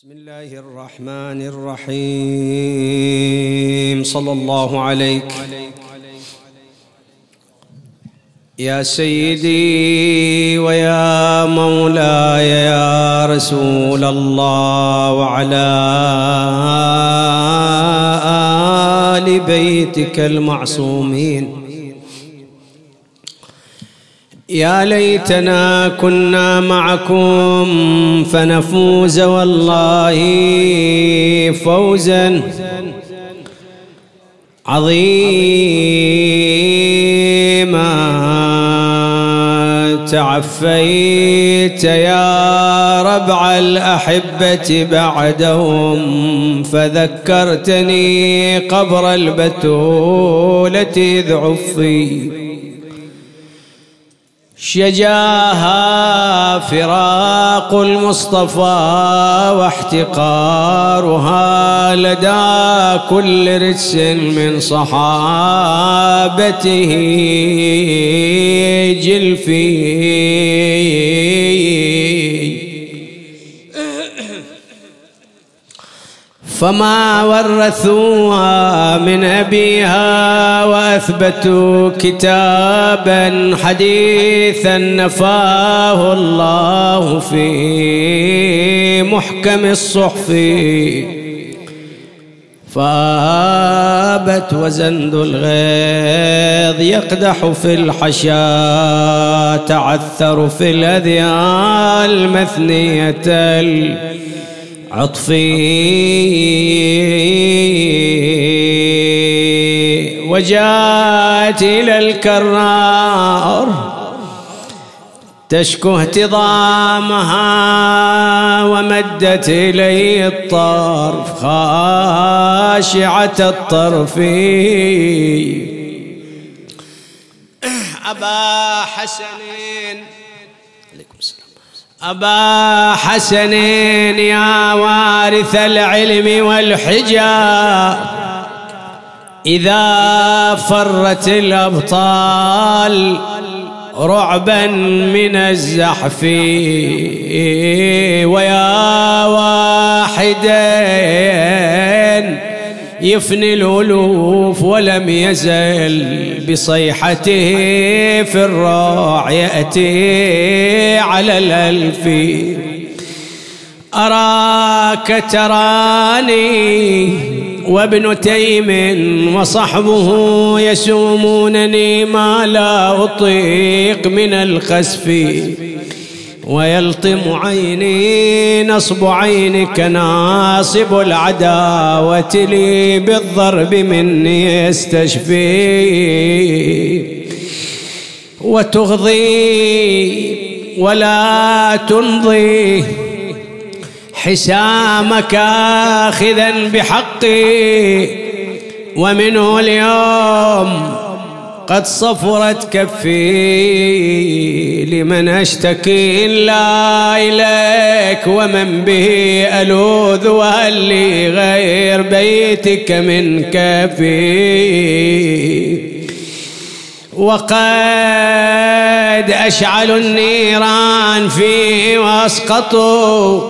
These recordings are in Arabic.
بسم الله الرحمن الرحيم صلى الله عليك يا سيدي ويا مولاي يا رسول الله وعلى ال بيتك المعصومين يا ليتنا كنا معكم فنفوز والله فوزا. عظيما. تعفيت يا ربع الأحبة بعدهم فذكرتني قبر البتولة إذ عفي شجاها فراق المصطفى واحتقارها لدى كل رجس من صحابته جلفي. فما ورثوها من أبيها وأثبتوا كتابا حديثا نفاه الله في محكم الصحف. فآبت وزند الغيظ يقدح في الحشا تعثر في الأذيال مثنية عطفي. وجاءت إلى الكرار تشكو اهتضامها ومدت إليه الطرف خاشعة الطرف. أبا حسنين عليكم السلام. أبا حسن يا وارث العلم والحجاب. إذا فرت الأبطال رعبا من الزحف. ويا واحدا يفني الألوف ولم يزل بصيحته في الراع يأتي على الألف. أراك تراني وابن تيم وصحبه يسومونني ما لا أطيق من الخسف. ويلطم عيني نصب عينك ناصب العداوة لي بالضرب مني يستشفي وتغضي ولا تمضي حسامك آخذا بحقي. ومنه اليوم قد صفرت كفي لمن أشتكي الا إليك ومن به ألوذ وهل لي غير بيتك من كفي وقد اشعلوا النيران فيه واسقطوا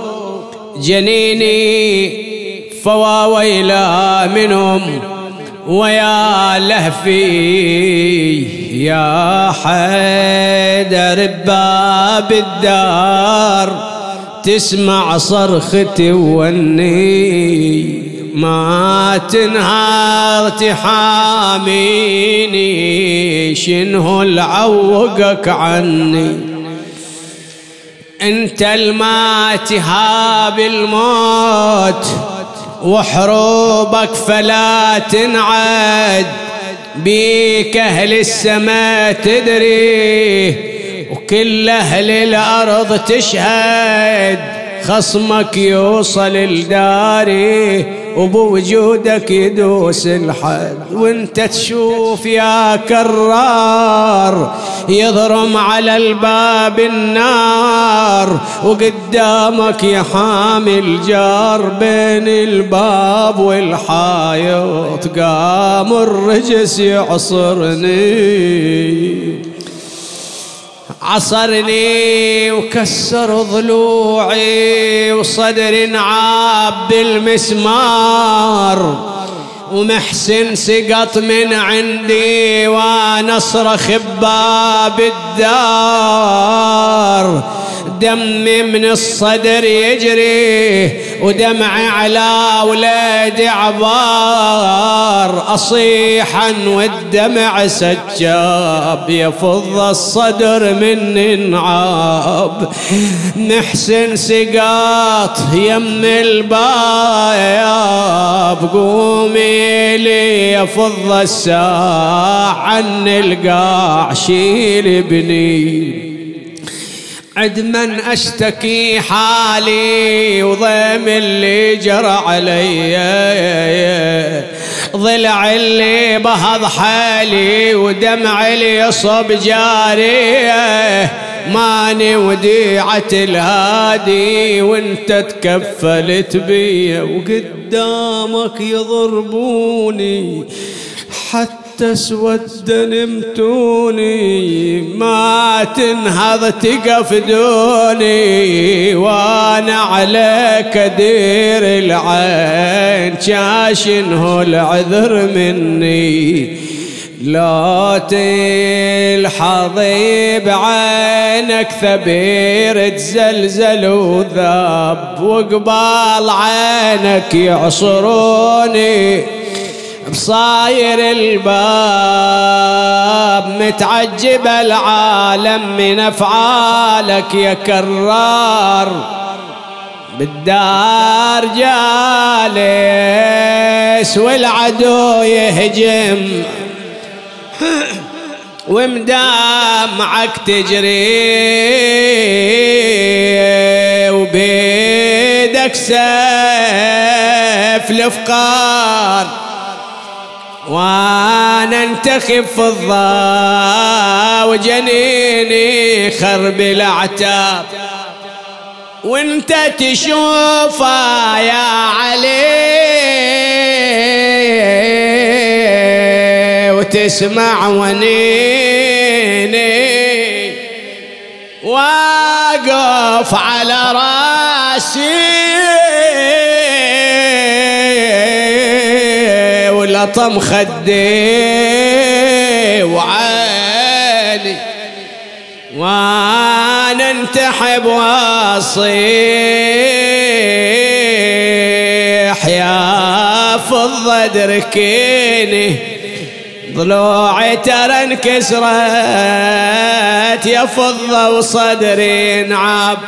جنيني فوا ويلا منهم ويا لهفي يا حيدر بباب الدار تسمع صرختي واني ما تنهار تحاميني شنو العوقك عني؟ انت الما تهاب الموت وحروبك فلا تنعد بيك أهل السماء تدري وكل أهل الأرض تشهد خصمك يوصل لداري وبوجودك يدوس الحد وانت تشوف يا كرار يضرم على الباب النار وقدامك يا حامل جار بين الباب والحايط قام الرجس يعصرني. عصرني وكسر ضلوعي وصدري انعاب بالمسمار ومحسن سقط من عندي وأنا اصرخ بباب الدار دمي من الصدر يجري ودمعي على ولادي عبار. أصيحا والدمع سجاب يفض الصدر من إنعاب. محسن سقاط يم الباب قومي لي يفض الساع عن القاع شيل ابني. عد من أشتكي حالي وضيم اللي جرى علي. ضلع اللي بهض حالي ودمع اللي يصب جاري. ماني وديعة الهادي وانت تكفلت بي وقدامك يضربوني. حتى تسود نمتوني ما تنهض تقف دوني وأنا عليك دير العين شنهو العذر مني. لا تلحظي بعينك ثبير تزلزل وذاب وقبال عينك يعصروني. بصاير الباب متعجب العالم من أفعالك يا كرار. بالدار جالس والعدو يهجم. ومدامعك تجري. وبيدك سيف الافقار وأنا انتخب فضة وجنيني خرب الاعتاب وانت تشوفه يا علي وتسمع ونيني. واقف على راسي. لطم خدي وعالي وأنا انتحب وأصيح يا فضة دركيني ضلوعي ترى انكسرت يا فضة وصدري انعب.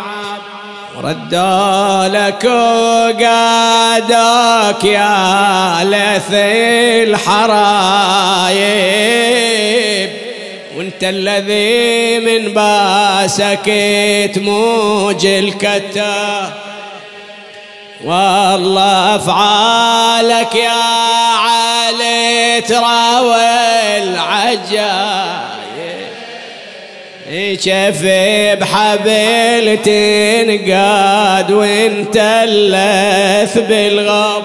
ردالك وقادك يا لث الحرايب. وانت الذي من باسك تموج الكتا والله أفعالك يا علي تراوي العجاب شف بحبل تنقاد وانت اللث بالغب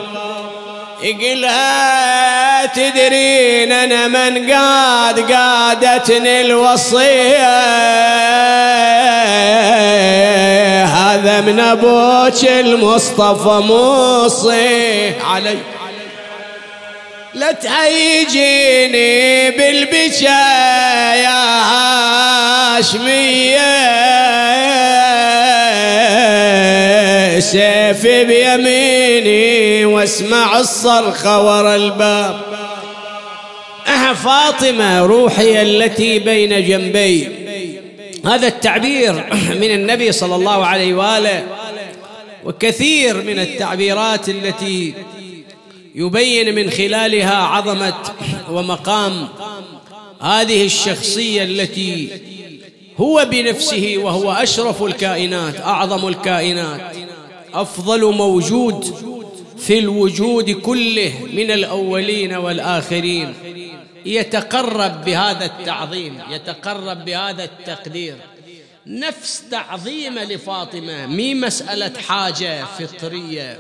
يقلها تدرين أنا من قاد قادتني الوصية. هذا من أبوك المصطفى موصي. علي. لا تهيجيني بالبكا يا هاشمية. سيفي بيميني واسمع الصرخة ورا الباب. فاطمة روحي التي بين جنبي. هذا التعبير من النبي صلى الله عليه وآله وكثير من التعبيرات التي يبين من خلالها عظمة ومقام هذه الشخصية التي هو بنفسه وهو أشرف الكائنات أعظم الكائنات أفضل موجود في الوجود كله من الأولين والآخرين. يتقرب بهذا التعظيم يتقرب بهذا التقدير. نفس تعظيمه لفاطمة مي مسألة حاجة فطرية.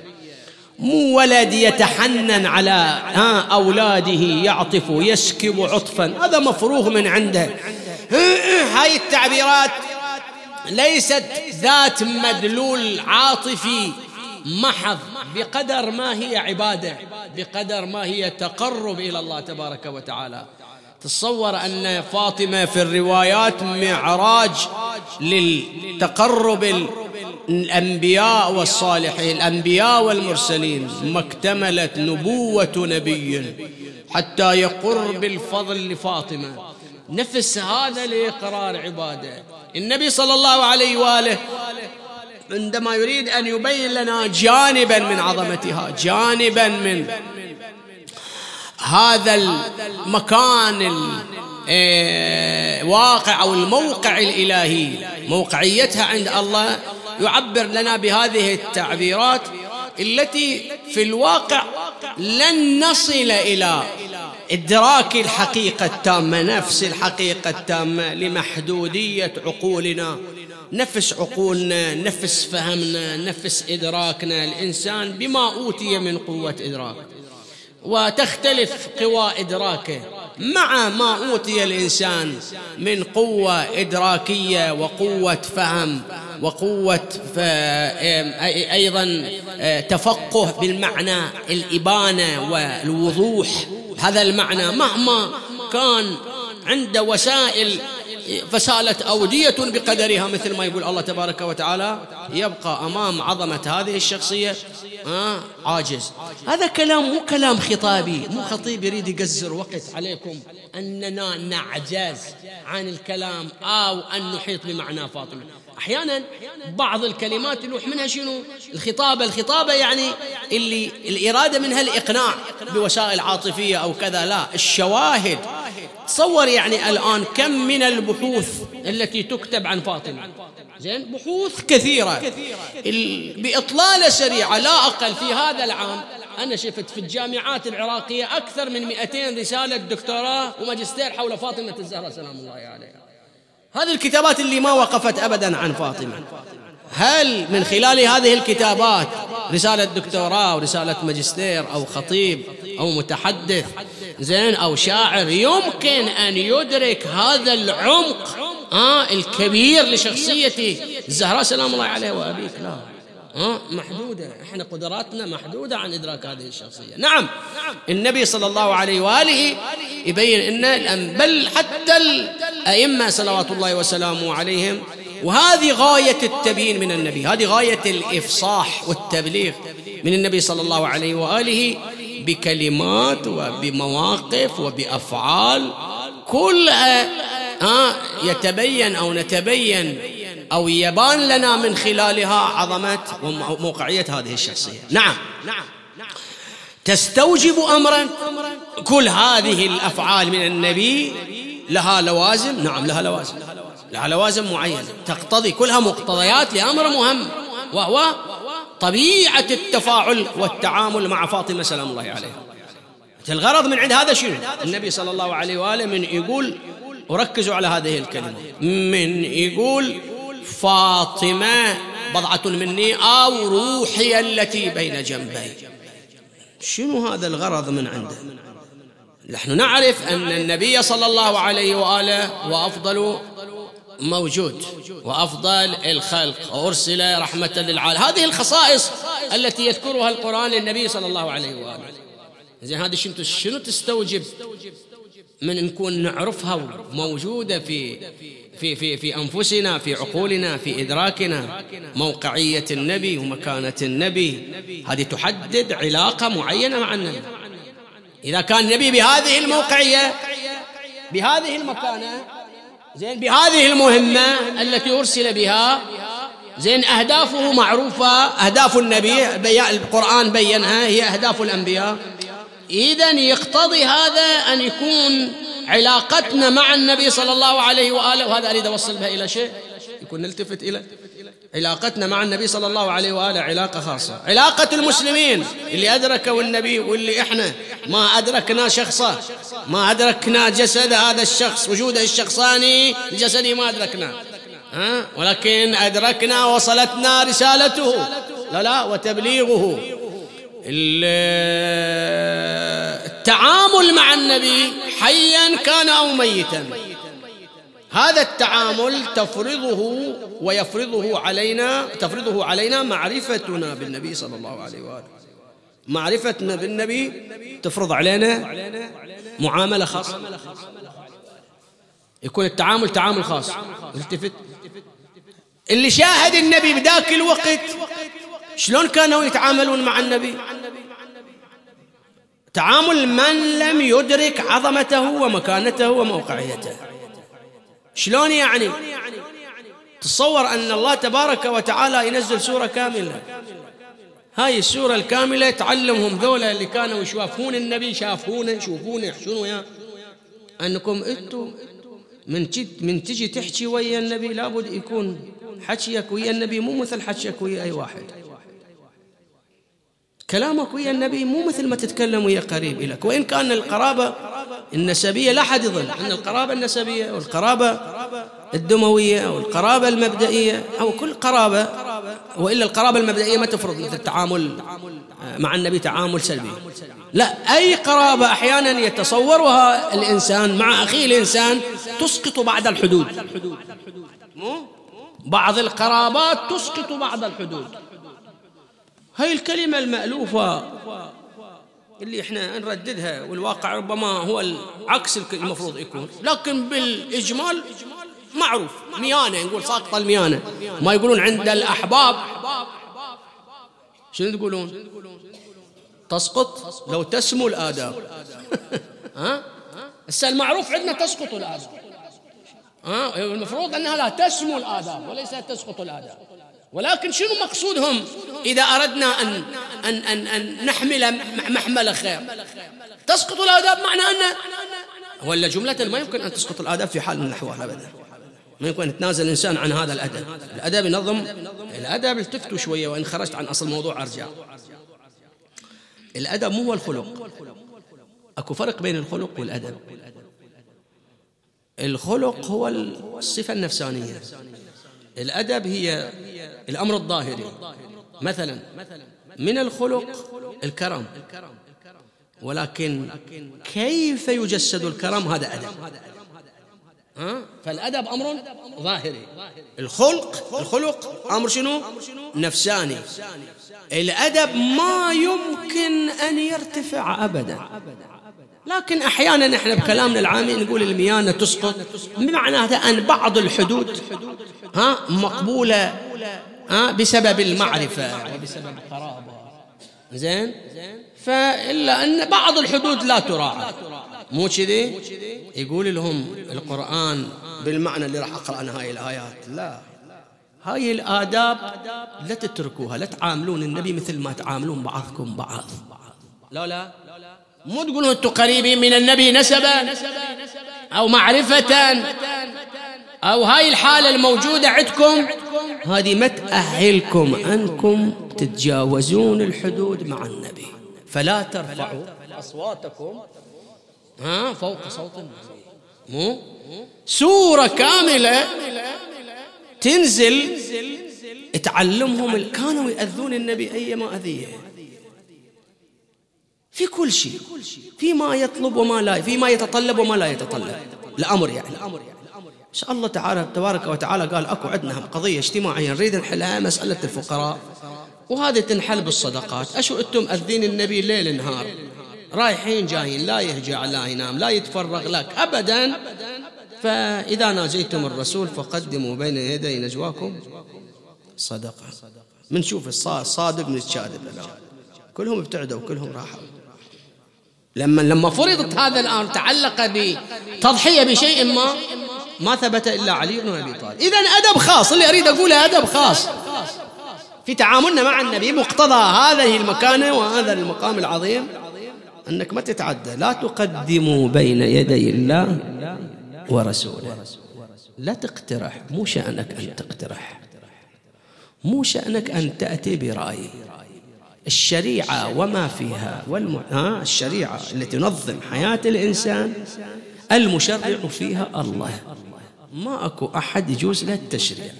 مو ولد يتحنن على ها أولاده يعطف يسكب عطفا. هذا مفروغ من عنده. هاي التعبيرات ليست ذات مدلول عاطفي. محض. بقدر ما هي عبادة بقدر ما هي تقرب إلى الله تبارك وتعالى. تصور أن فاطمة في الروايات معراج للتقرب الأنبياء والصالحين الأنبياء والمرسلين ما اكتملت نبوة نبي. حتى يقر بالفضل لفاطمة. نفس هذا لإقرار عبادة. النبي صلى الله عليه وآله عندما يريد أن يبين لنا جانبا من عظمتها جانبا من هذا المكان الواقع أو الموقع الإلهي. موقعيتها عند الله يعبر لنا بهذه التعبيرات التي في الواقع لن نصل إلى إدراك الحقيقة التامة نفس الحقيقة التامة لمحدودية عقولنا. نفس عقولنا نفس فهمنا نفس إدراكنا. الإنسان بما أوتي من قوة إدراك. وتختلف قوى إدراكه. مع ما أوتي الإنسان من قوة إدراكية وقوة فهم وقوة أيضا آه، تفقه بالمعنى الإبانة والوضوح. هذا المعنى مهما كان عنده وسائل فسالت أودية بقدرها مثل ما يقول الله تبارك وتعالى يبقى أمام عظمة هذه الشخصية آه عاجز. هذا كلام مو كلام خطابي مو خطيب يريد يقزر وقت عليكم أننا نعجز عن الكلام أو أن نحيط بمعنى فاطمة. أحيانا بعض الكلمات يلوح منها شنو؟ الخطابة الخطابة يعني اللي الإرادة منها الإقناع بوسائل عاطفية أو كذا لا الشواهد تصور يعني الآن كم من البحوث التي تكتب عن فاطمة. زين؟ بحوث كثيرة. بإطلالة سريعة لا أقل في هذا العام. أنا شفت في الجامعات العراقية أكثر من 200 رسالة دكتوراه وماجستير حول فاطمة الزهراء سلام الله عليها. هذه الكتابات اللي ما وقفت أبدا عن فاطمة. هل من خلال هذه الكتابات رسالة دكتوراه ورسالة ماجستير أو خطيب أو متحدث زين أو شاعر يمكن أن يدرك هذا العمق آه الكبير لشخصية الزهراء سلام الله عليه وأبيك لا. آه محدودة. إحنا قدراتنا محدودة عن إدراك هذه الشخصية. نعم. النبي صلى الله عليه وآله يبين أن بل حتى الأئمة صلوات الله وسلامه عليهم وهذه غاية التبيين من النبي هذه غاية الإفصاح والتبليغ من النبي صلى الله عليه وآله. بكلمات وبمواقف وبأفعال. كلها آه يتبين أو نتبين أو يبان لنا من خلالها عظمة وموقعية هذه الشخصية. نعم. تستوجب أمرا كل هذه الأفعال من النبي. لها لوازم؟ نعم لها لوازم. لها لوازم معينة. تقتضي كلها مقتضيات لأمر مهم وهو طبيعة التفاعل والتعامل مع فاطمة سلام الله عليها. الغرض من عند هذا شنو؟ النبي صلى الله عليه وآله من يقول وركزوا على هذه الكلمة من يقول فاطمة بضعة مني أو روحي التي بين جنبي. شنو هذا الغرض من عنده؟ نحن نعرف أن النبي صلى الله عليه وآله وأفضل موجود وأفضل الخلق. وأرسل رحمة للعالم هذه الخصائص التي يذكرها القرآن للنبي صلى الله عليه وآله. زين هذه شنو شنو تستوجب من نكون نعرفها موجودة في في في في أنفسنا في عقولنا في إدراكنا؟ موقعية النبي ومكانة النبي. هذه تحدد علاقة معينة مع النبي. إذا كان النبي بهذه الموقعية بهذه المكانة زين بهذه المهمة التي أرسل بها زين أهدافه معروفة. أهداف النبي القرآن بينها هي أهداف الأنبياء. إذا يقتضي هذا أن يكون علاقتنا مع النبي صلى الله عليه وآله. وهذا أريد أوصل بها إلى شيء؟ يكون نلتفت إلى علاقتنا مع النبي صلى الله عليه وآله علاقة خاصة. علاقة المسلمين اللي أدركوا النبي واللي إحنا. ما أدركنا شخصه. ما أدركنا جسد هذا الشخص. وجوده الشخصاني الجسدي ما أدركنا. ها؟ ولكن أدركنا وصلتنا رسالته. لا لا وتبليغه. التعامل مع النبي حيا كان أو ميتا. هذا التعامل تفرضه ويفرضه علينا تفرضه علينا معرفتنا بالنبي صلى الله عليه وآله. معرفتنا بالنبي تفرض علينا معاملة خاصة. يكون التعامل تعامل خاص. التفت اللي شاهد النبي بذاك الوقت شلون كانوا يتعاملون مع النبي؟ تعامل من لم يدرك عظمته ومكانته وموقعيته. شلون يعني؟ تصور أن الله تبارك وتعالى ينزل سورة كاملة. هاي السورة الكاملة تعلمهم ذولا اللي كانوا يشوفون النبي شافونه يشوفونه شنو يا. أنكم أنتم من من تجي تحكي ويا النبي لابد يكون حكيك ويا النبي مو مثل حكيك ويا أي واحد. كلامك ويا النبي مو مثل ما تتكلم ويا قريب لك وإن كان القرابة النسبية لا أحد يظن. أن القرابة النسبية والقرابة الدموية أو القرابة المبدئية أو كل قرابة وإلا القرابة المبدئية ما تفرض مثل التعامل مع النبي تعامل سلبي. لا أي قرابة أحيانا يتصورها الإنسان مع أخيه الإنسان تسقط بعد الحدود. بعض القرابات تسقط بعض الحدود. هاي الكلمة المألوفة اللي إحنا نرددها والواقع ربما هو العكس المفروض يكون. لكن بالإجمال معروف. ميانة نقول ساقطة الميانة. ما يقولون عند الأحباب. شنو تقولون؟ تسقط؟ لو تسمو الآداب. ها؟ هسه المعروف عندنا تسقط الآداب. ها؟ المفروض أنها لا تسمو الآداب وليس تسقط الآداب. ولكن شنو مقصودهم؟ إذا أردنا أن أن أن, أن نحمل محمل خير. تسقط الآداب معنى أن ولا جملة ما يمكن أن تسقط الآداب في حال من الأحوال أبدا. ما يمكن يتنازل الإنسان عن هذا الأدب. الأدب ينظم الأدب التفتوا شوية وإن خرجت عن أصل الموضوع أرجع. الأدب مو هو الخلق. أكو فرق بين الخلق والأدب. الخلق هو الصفة النفسانية. الأدب هي الأمر الظاهري. مثلا من الخلق الكرم ولكن كيف يجسد الكرم هذا أدب. ها؟ فالأدب أمر ظاهري. الخلق الخلق أمر شنو؟ نفساني. الأدب ما يمكن أن يرتفع أبدا. لكن أحيانا إحنا بكلامنا العامي نقول الميانة تسقط. بمعنى أن بعض الحدود ها مقبولة. ها؟ بسبب المعرفة وبسبب القرابة. زين؟ فإلا أن بعض الحدود لا تراعى. مو كذي؟ يقول لهم القرآن بالمعنى اللي راح أقرأ أنا هاي الآيات. لا. هاي الآداب لا تتركوها لا تعاملون النبي مثل ما تعاملون بعضكم بعض. لا لا. مو تقولون أنتم قريبين من النبي نسبا أو معرفة. أو هاي الحالة الموجودة عندكم؟ هذه ما تأهلكم أنكم تتجاوزون الحدود مع النبي. فلا ترفعوا أصواتكم. ها فوق صوت النبي. مو؟ سورة كاملة تنزل تعلمهم كانوا يأذون النبي أيما أذية. في كل شيء. فيما يطلب وما لا فيما يتطلب وما لا يتطلب. الأمر يعني. إن شاء الله تعالى تبارك وتعالى قال أكو عندنا قضية اجتماعية. نريد نحلها مسألة الفقراء. وهذه تنحل بالصدقات. أشو أنتم أذين النبي ليل نهار؟ رايحين جايين لا يهجع لا ينام لا يتفرغ لك أبدا. فإذا ناجيتم الرسول فقدموا بين يدي نجواكم صدقة. منشوف الصادق من الشاذب كلهم ابتعدوا كلهم راحوا. لما لما فرضت هذا الأمر تعلق بتضحية بشيء ما ما ثبت إلا علي بن أبي طالب. اذا أدب خاص اللي أريد أقوله أدب خاص. في تعاملنا مع النبي مقتضى هذه المكانة وهذا المقام العظيم أنك ما تتعدى لا تقدموا بين يدي الله ورسوله. لا تقترح مو شأنك أن تقترح. مو شأنك أن تأتي برأي. الشريعة وما فيها والم... ها الشريعة التي تنظم حياة الإنسان المشرع فيها الله. ما أكو أحد يجوز له التشريع.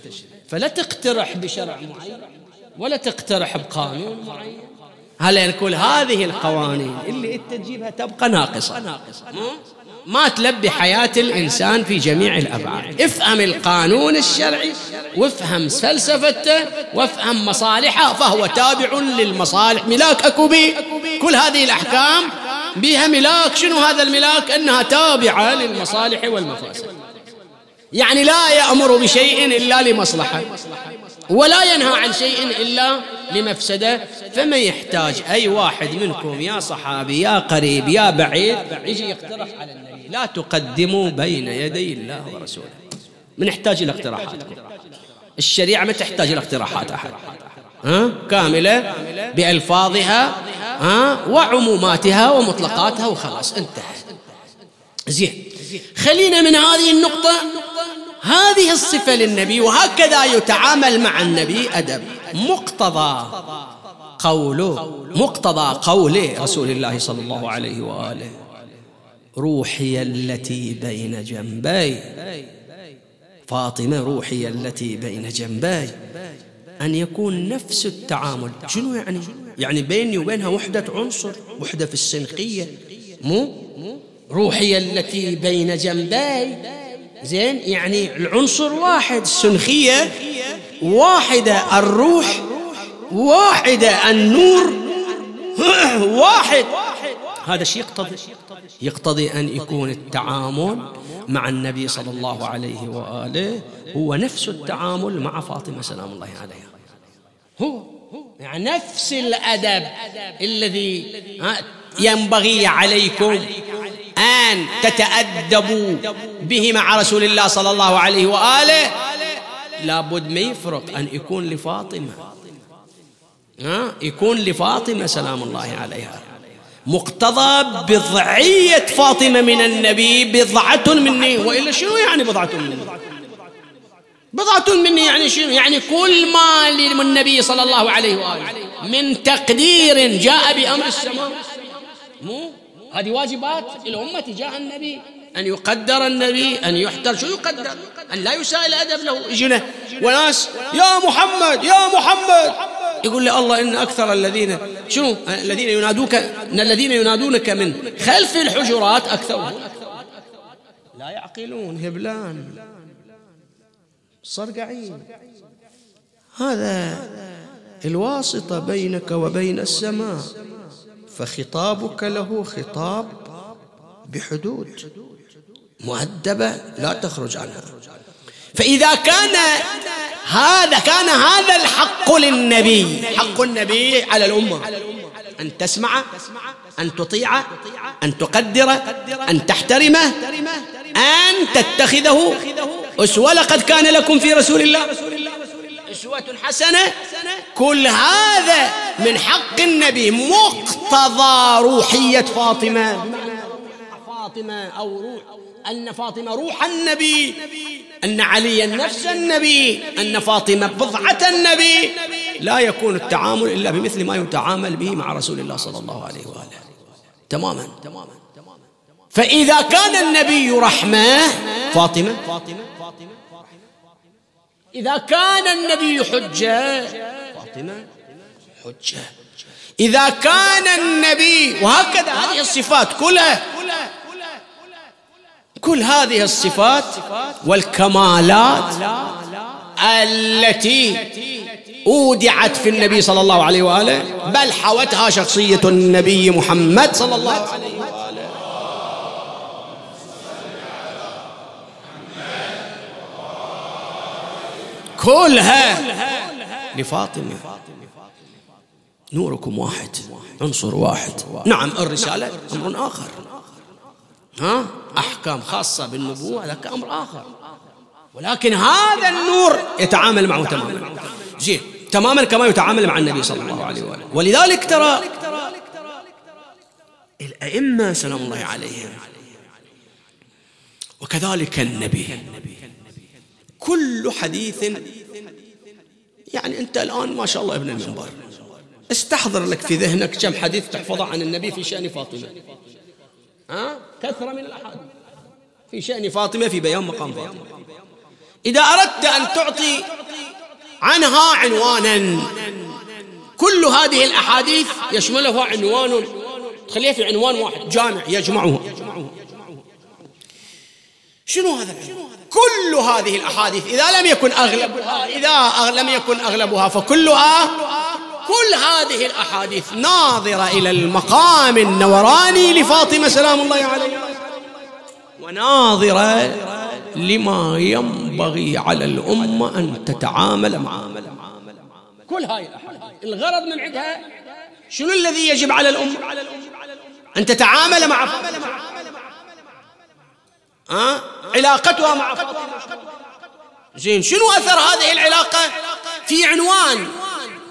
فلا تقترح بشرع معين ولا تقترح بقانون معين. هلا نقول هذه القوانين اللي انت تجيبها تبقى ناقصة. ما تلبي حياة الإنسان في جميع الأبعاد. افهم القانون الشرعي وافهم فلسفته وافهم مصالحه فهو تابع للمصالح. ملاك أكو بي؟ كل هذه الأحكام بها ملاك. شنو هذا الملاك؟ أنها تابعة للمصالح والمفاسد. يعني لا يأمر بشيء إلا لمصلحة ولا ينهى عن شيء إلا لمفسدة فما يحتاج أي واحد منكم يا صحابي يا قريب يا بعيد يجي يقترح على النبي. لا تقدموا بين يدي الله ورسوله. من يحتاج إلى اقتراحاتكم؟ الشريعة ما تحتاج إلى اقتراحات أحد. ها؟ كاملة بألفاظها ها؟ وعموماتها ومطلقاتها وخلاص انتهى. زين. خلينا من هذه النقطة. هذه الصفة للنبي وهكذا يتعامل مع النبي أدب. مقتضى قوله مقتضى قول رسول الله صلى الله عليه وآله. روحي التي بين جنبي. فاطمة روحي التي بين جنبي. أن يكون نفس التعامل. شنو يعني؟ يعني بيني وبينها وحدة عنصر وحدة في السنقية. مو؟ روحي التي بين جنبي زين يعني العنصر واحد السنخية واحدة الروح واحدة النور واحد. هذا الشيء يقتضي؟ يقتضي أن يكون التعامل مع النبي صلى الله عليه وآله هو نفس التعامل مع فاطمة سلام الله عليها. هو يعني نفس الأدب الذي ينبغي عليكم تتأدبوا به مع رسول الله صلى الله عليه وآله لابد ما يفرق أن يكون لفاطمة. ها؟ يكون لفاطمة سلام الله عليها. مقتضى بضعية فاطمة من النبي بضعة مني. وإلا شنو يعني بضعة مني؟ بضعة مني يعني شنو؟ يعني كل ما للنبي صلى الله عليه وآله. من تقدير جاء بأمر السماء. مو؟ هذه واجبات الأمة تجاه النبي أن يقدر النبي أن يحتر. شو يقدر؟ أن لا يساء الأدب له يجينا وناس يا محمد يا محمد. يقول لي الله إن أكثر الذين شنو؟ الذين ينادوك إن الذين ينادونك من خلف الحجرات أكثرهم لا يعقلون هبلان صرقعين. هذا الواسطة بينك وبين السماء. فخطابك له خطاب بحدود مؤدبة لا تخرج عنها. فإذا كان هذا كان هذا الحق للنبي حق النبي على الأمة. أن تسمع أن تطيع أن تقدر أن تحترمه أن تتخذه أسوة لقد كان لكم في رسول الله. أسوة حسنة. كل هذا من حق النبي مقتضى روحية فاطمة. فاطمة أو روح أن فاطمة روح النبي أن علي نفس النبي أن فاطمة بضعة النبي. لا يكون التعامل إلا بمثل ما يتعامل به مع رسول الله صلى الله عليه وآله. تماما. فإذا كان النبي رحمة فاطمة إذا كان النبي حجة. فاطمة حجة. إذا كان النبي وهكذا هذه الصفات كلها. كل هذه الصفات والكمالات التي أودعت في النبي صلى الله عليه وآله بل حوتها شخصية النبي محمد صلى الله عليه وآله. كلها لفاطمة. نوركم واحد عنصر واحد. نعم الرسالة أمر آخر. ها؟ أحكام خاصة بالنبوة لك أمر آخر. ولكن هذا النور يتعامل معه تماما. زين تماما كما يتعامل مع النبي صلى الله عليه وآله. ولذلك ترى الأئمة سلام الله عليهم وكذلك النبي. كل حديث يعني أنت الآن ما شاء الله ابن المنبر. استحضر لك في ذهنك كم حديث تحفظه عن النبي في شأن فاطمة. ها؟ كثرة من الأحاديث. في شأن فاطمة في بيان مقام فاطمة. إذا أردت أن تعطي عنها عنوانا كل هذه الأحاديث يشملها عنوان تخليها في عنوان واحد جامع يجمعها. شنو هذا كل هذه الأحاديث إذا لم يكن أغلبها إذا لم يكن أغلبها فكلها كل هذه الأحاديث ناظرة إلى المقام النوراني لفاطمة سلام الله عليها. وناظرة لما ينبغي على الأمة أن تتعامل معه كل هاي الأحاديث. الغرض من عندها شنو الذي يجب على الأمة؟ أن تتعامل مع ها؟ علاقتها مع فاطمة. زين شنو أثر هذه العلاقة؟ في عنوان.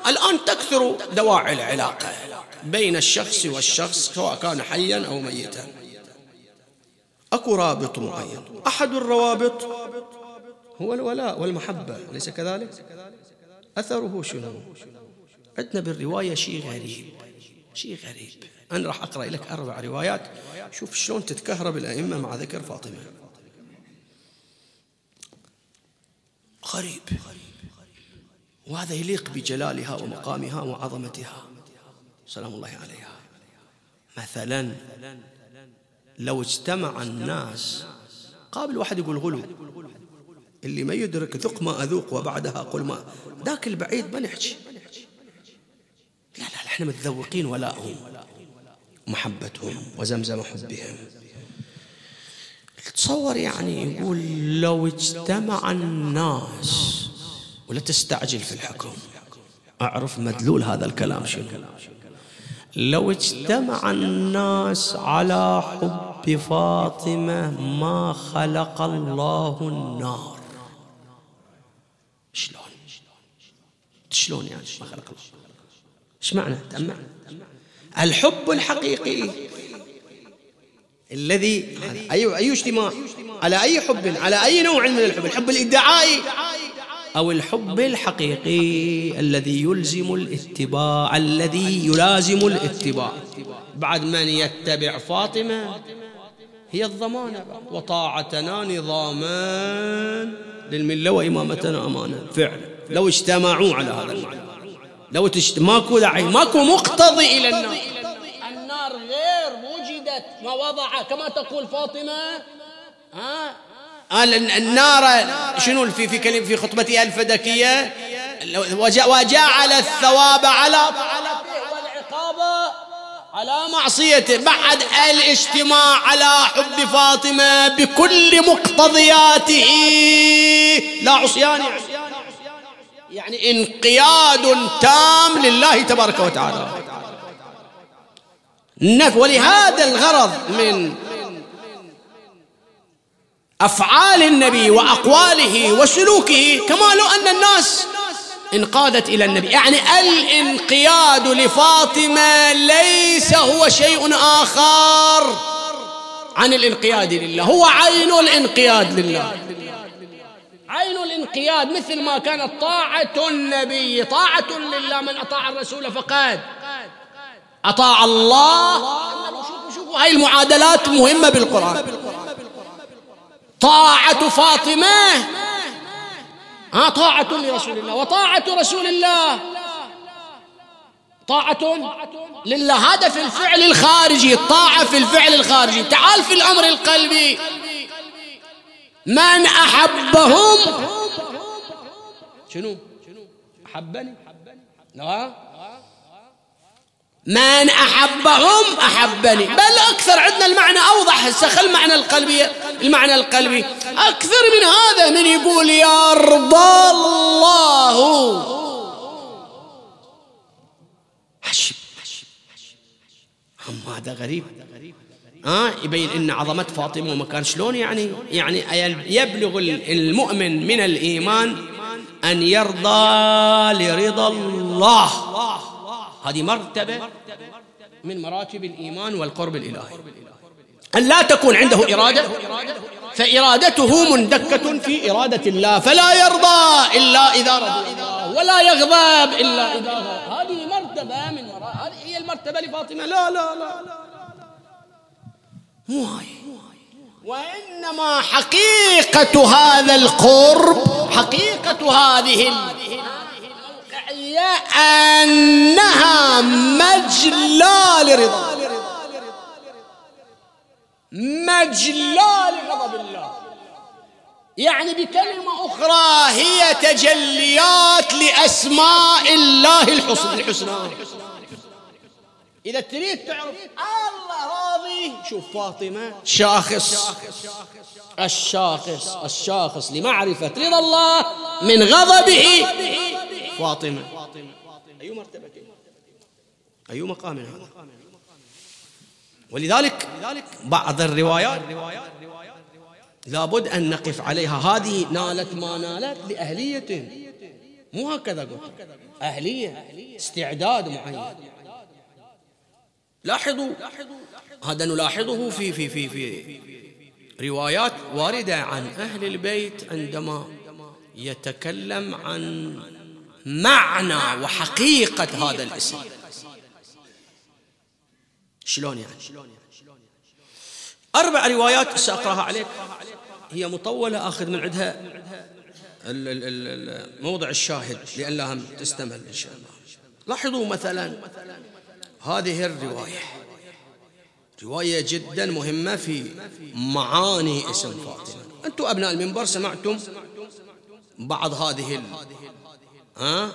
الآن تكثر دواعي العلاقة بين الشخص والشخص سواء كان حيا أو ميتا. أكو رابط معين. أحد الروابط هو الولاء والمحبة أليس كذلك؟ أثره شنو؟ عندنا بالرواية شيء غريب شيء غريب. أنا راح أقرأ لك أربع روايات. شوف شلون تتكهرب الأئمة مع ذكر فاطمة. غريب. وهذا يليق بجلالها ومقامها وعظمتها. سلام الله عليها. مثلا لو اجتمع الناس قابل واحد يقول غلو. اللي ما يدرك ذق ما أذوق وبعدها قل ما. ذاك البعيد ما نحكي. لا لا إحنا متذوقين ولاءهم. محبتهم وزمزم حبهم. تصور يعني يقول لو اجتمع الناس ولا تستعجل في الحكم. أعرف مدلول هذا الكلام شنو. لو اجتمع الناس على حب فاطمة ما خلق الله النار. شلون؟ شلون يعني ما خلق الله؟ إيش معنى؟ تأمل الحب الحقيقي. الذي أي أي اجتماع؟ على أي حب؟ على أي نوع من الحب؟ الحب الادعائي أو الحب الحقيقي الذي يلزم الاتباع الذي يلازم الاتباع. بعد من يتبع فاطمة هي الضمانة. وطاعتنا نظاما للملة وإمامتنا أمانة فعلا. لو اجتمعوا على هذا المعنى. لو تشت... ماكو داعي ماكو مقتضي إلى النار. النار. غير وجدت ما وضع كما تقول فاطمة ها؟ قال النار شنو في في كلمة في خطبتها الفدكية وجعل الثواب على والعقاب على معصيته. بعد الاجتماع على حب فاطمة بكل مقتضياته. لا عصيان يعني انقياد تام لله تبارك وتعالى. ولهذا الغرض من أفعال النبي وأقواله وسلوكه كما لو أن الناس انقادت إلى النبي. يعني الانقياد لفاطمة ليس هو شيء آخر عن الانقياد لله. هو عين الانقياد لله. عين الانقياد مثل ما كانت طاعة النبي طاعة لله من أطاع الرسول فقد. أطاع الله. شوفوا شوفوا هاي المعادلات مهمة بالقرآن. طاعة فاطمة. ها طاعة لرسول الله وطاعة رسول الله. طاعة لله. هذا في الفعل الخارجي الطاعة في الفعل الخارجي. تعال في الأمر القلبي. من أحبهم شنو أحبني لا من أحبهم أحبني بل أكثر عندنا المعنى أوضح هسه المعنى القلبي المعنى القلبي أكثر من هذا من يقول يرضى الله حشب هم هذا غريب ها يبين إن عظمة فاطمة ومكان شلون يعني؟ يعني يبلغ المؤمن من الإيمان أن يرضى لرضا الله. هذه مرتبة من مراتب الإيمان والقرب الإلهي. أن لا تكون عنده إرادة فإرادته مندكة في إرادة الله فلا يرضى إذا رضي الله ولا يغضب إذا غضب. هذه مرتبة من هذه هي المرتبة لفاطمة. لا لا لا هاي وإنما حقيقة هذا القرب حقيقة هذه هي أنها مجلى لرضا. مجلى لغضب الله يعني بكلمة أخرى هي تجليات لأسماء الله الحسنى. الحسنى إذا تريد تعرف الله شوف فاطمة. شاخص. الشاخص الشاخص لمعرفة رضا الله من غضبه. فاطمة. أي مرتبة أي مقام هذا؟ ولذلك بعض الروايات لابد أن نقف عليها. هذه نالت ما نالت لأهلية. مو هكذا قلت؟ أهلية. استعداد معين. لاحظوا. هذا نلاحظه في في في في روايات واردة عن أهل البيت عندما يتكلم عن معنى وحقيقة هذا الاسم. شلون يعني؟ أربع روايات سأقرأها عليك. هي مطولة أخذ من عندها موضع الشاهد لئلا هم تستمر إن شاء الله. لاحظوا مثلا هذه الرواية. رواية جدا مهمة في معاني اسم فاطمة. أنتم أبناء المنبر سمعتم بعض هذه ال... ها؟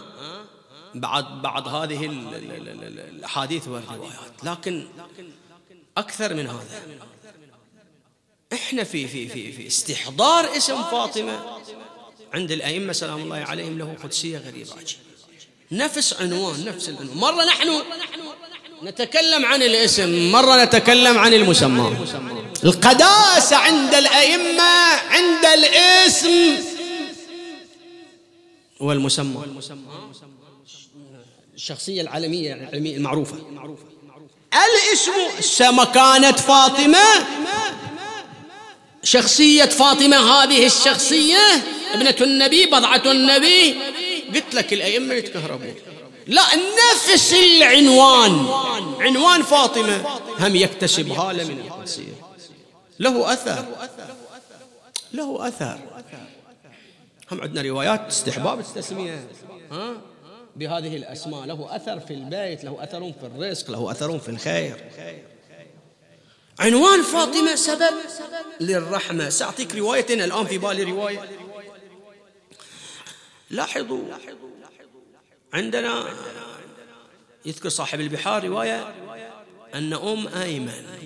بعض بعض هذه الأحاديث والروايات. لكن أكثر من هذا إحنا في في في في استحضار اسم فاطمة عند الأئمة سلام الله عليهم له قدسية غريبة. عجيبه نفس عنوان نفس العنوان. مرة نحن نتكلم عن الاسم. مرة نتكلم عن المسمى. القداسه عند الأئمة عند الاسم. والمسمى الشخصية العالمية العلمية المعروفة. الاسم مكانه فاطمة. شخصية فاطمة هذه الشخصية ابنة النبي بضعة النبي. قلت لك الأئمة يتكهربون لا نفس العنوان. عنوان فاطمة هم يكتسب هالة من القدسية له أثر. له أثر. هم عندنا روايات استحباب التسمية. بهذه الأسماء. له أثر في البيت له أثر في الرزق له أثر في الخير. عنوان فاطمة سبب للرحمة. سأعطيك رواية الآن في بالي. رواية. لاحظوا. عندنا يذكر صاحب البحار رواية أن أم أيمن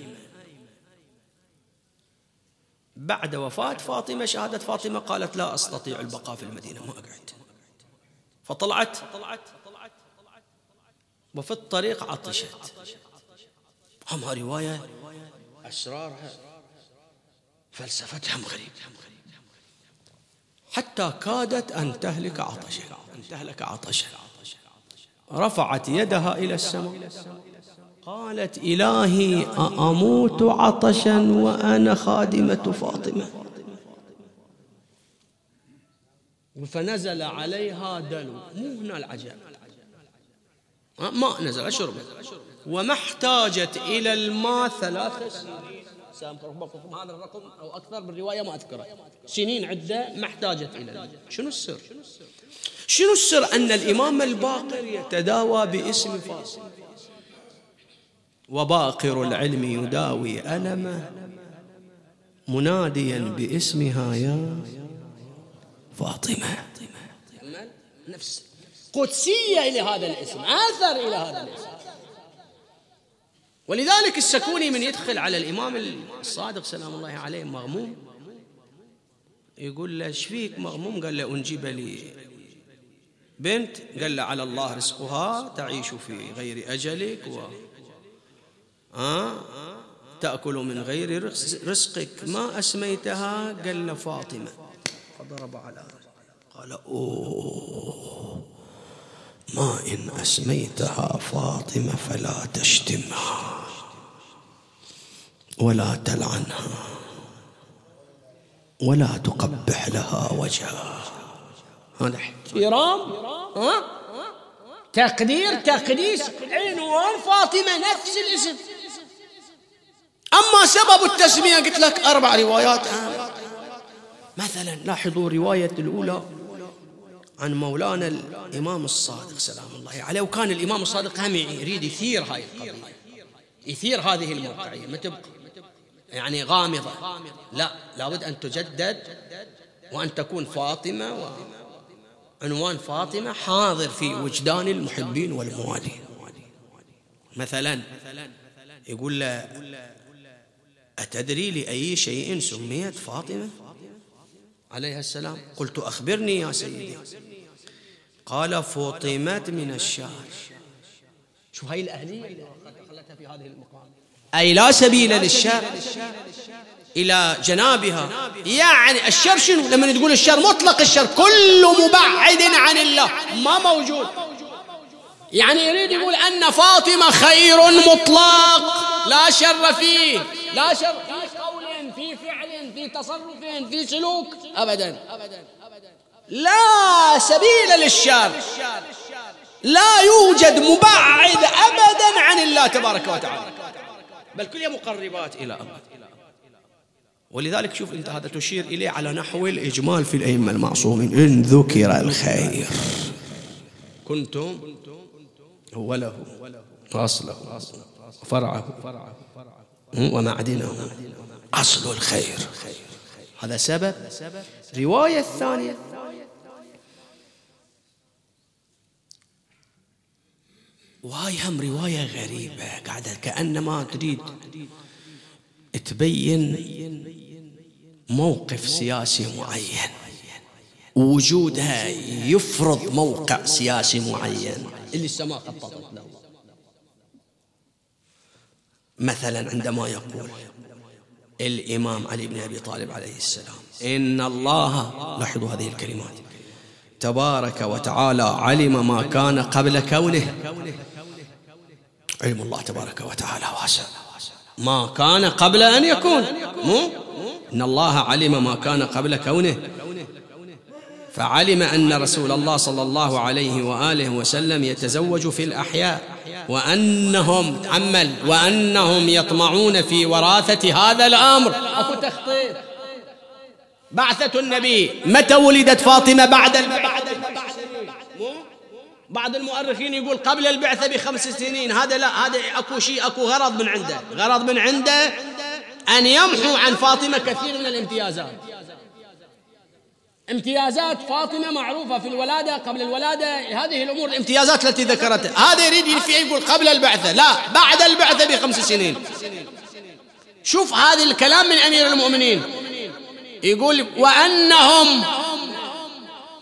بعد وفاة فاطمة شهادة فاطمة قالت لا أستطيع البقاء في المدينة ما أقعد. فطلعت وفي الطريق عطشت. هم رواية أسرارها فلسفتها غريب. حتى كادت أن تهلك عطشا أن تهلك عطشا رفعت يدها إلى السماء. قالت إلهي أأموت عطشا وأنا خادمة فاطمة. فنزل عليها دلو. مو هنا العجب ماء نزل أشرب وما احتاجت إلى الماء ثلاث سنين. هذا الرقم أو أكثر بالرواية ما أذكره. سنين عدة ما احتاجت إلى الماء. شنو السر؟ شنو السر أن الإمام الباقر يتداوى باسم فاطمة وباقر العلم يداوي ألمه مناديا باسمها يا فاطمة. نفس. قدسية إلى هذا الاسم أثر إلى هذا الاسم. ولذلك السكوني من يدخل على الإمام الصادق سلام الله عليه مغموم يقول له إيش فيك مغموم؟ قال له أنجب لي بنت قال له على الله رزقها تعيش في غير أجلك و آه؟ تأكل من غير رزقك. ما أسميتها؟ قال له فاطمة. فضرب على قال أوه ما إن أسميتها فاطمة فلا تشتمها ولا تلعنها ولا تقبح لها وجهها. احترام ها؟ تقدير تقديس. عنوان فاطمة؟ نفس الاسم. أما سبب التسمية قلت لك أربع روايات. مثلا لاحظوا رواية الأولى عن مولانا الإمام الصادق سلام الله عليه. وكان الإمام الصادق هم يريد يثير هاي القضية. يثير هذه الموقعية. ما تبقى. يعني غامضة. لا لابد أن تجدد وأن تكون فاطمة وعنوان فاطمة حاضر في وجدان المحبين والموالين. مثلا يقول له أتدري لأي شيء سميت فاطمة؟ عليها السلام. قلت أخبرني يا سيدي. قال فطمت من الشعر. شو هاي الأهلية اللي خلتها في هذه المقام؟ أي لا سبيل للشر إلى جنابها. يعني الشر شنو؟ لما تقول الشر مطلق الشر كل مبعد عن الله. ما موجود. يعني يريد يقول أن فاطمة خير مطلق. لا شر فيه. لا شر. في قول في فعل في تصرف في سلوك. أبدا. لا سبيل للشر. لا يوجد مبعد أبدا عن الله تبارك وتعالى. بل كلها مقربات إلى الله. ولذلك شوف انت هذا تشير إليه على نحو الإجمال في الأئمة المعصومين. إن ذكر الخير كنتم اوله اصله فرعه ومعدنه أصل الخير. هذا سبب. رواية الثانية. وهاي هم رواية غريبة قاعدة كأنما تريد تبين موقف سياسي معين. وجودها يفرض موقع سياسي معين. اللي السماء خططت له. مثلا عندما يقول الإمام علي بن أبي طالب عليه السلام إن الله لاحظوا هذه الكلمات تبارك وتعالى علم ما كان قبل كونه. علم الله تبارك وتعالى واسع. ما كان قبل أن يكون. مو؟ إن الله علم ما كان قبل كونه. فعلم أن رسول الله صلى الله عليه وآله وسلم يتزوج في الأحياء وأنهم عمل وأنهم يطمعون في وراثة هذا الأمر. أكو تخطيط. بعثة النبي. متى ولدت فاطمة بعد البعثة بعض المؤرخين يقول قبل البعثة بخمس سنين. هذا لا هذا أكو شيء أكو غرض من عنده. غرض من عنده أن يمحو عن فاطمة كثير من الامتيازات. امتيازات فاطمة معروفة في الولادة قبل الولادة هذه الأمور. الامتيازات التي ذكرتها هذا يريد فيه يقول قبل البعثة. لا بعد البعثة بخمس سنين. شوف هذا الكلام من أمير المؤمنين. يقول وأنهم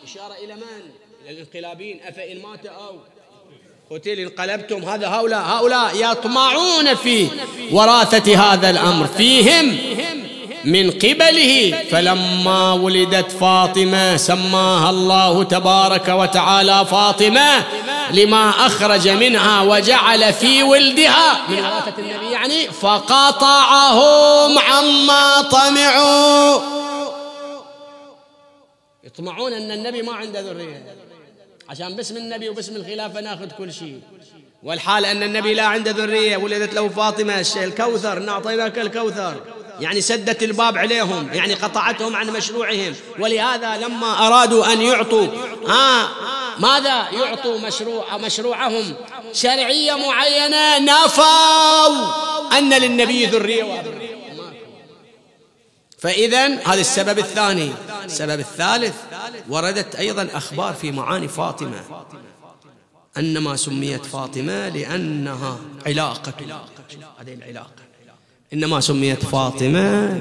إشارة إلى من؟ إلى الانقلابين أفإن مات أو قتل انقلبتم هذا هؤلاء هؤلاء يطمعون في وراثة هذا الأمر. فيهم من قبله فلما ولدت فاطمة سماها الله تبارك وتعالى فاطمة لما أخرج منها وجعل في ولدها من وراثة النبي يعني فقطعهم عما طمعوا. يطمعون أن النبي ما عنده ذرية. عشان باسم النبي وباسم الخلافة ناخذ كل شيء. والحال أن النبي لا عنده ذرية ولدت له فاطمة الكوثر. نعطيناك الكوثر. يعني سدت الباب عليهم يعني قطعتهم عن مشروعهم. ولهذا لما أرادوا أن يعطوا ها ماذا؟ يعطوا مشروع مشروعهم. شرعية معينة نفوا أن للنبي ذرية وأبناء فإذا هذا السبب الثاني. السبب الثالث وردت أيضا أخبار في معاني فاطمة أنما سميت فاطمة لأنها علاقة. هذه العلاقة. إنما سميت فاطمة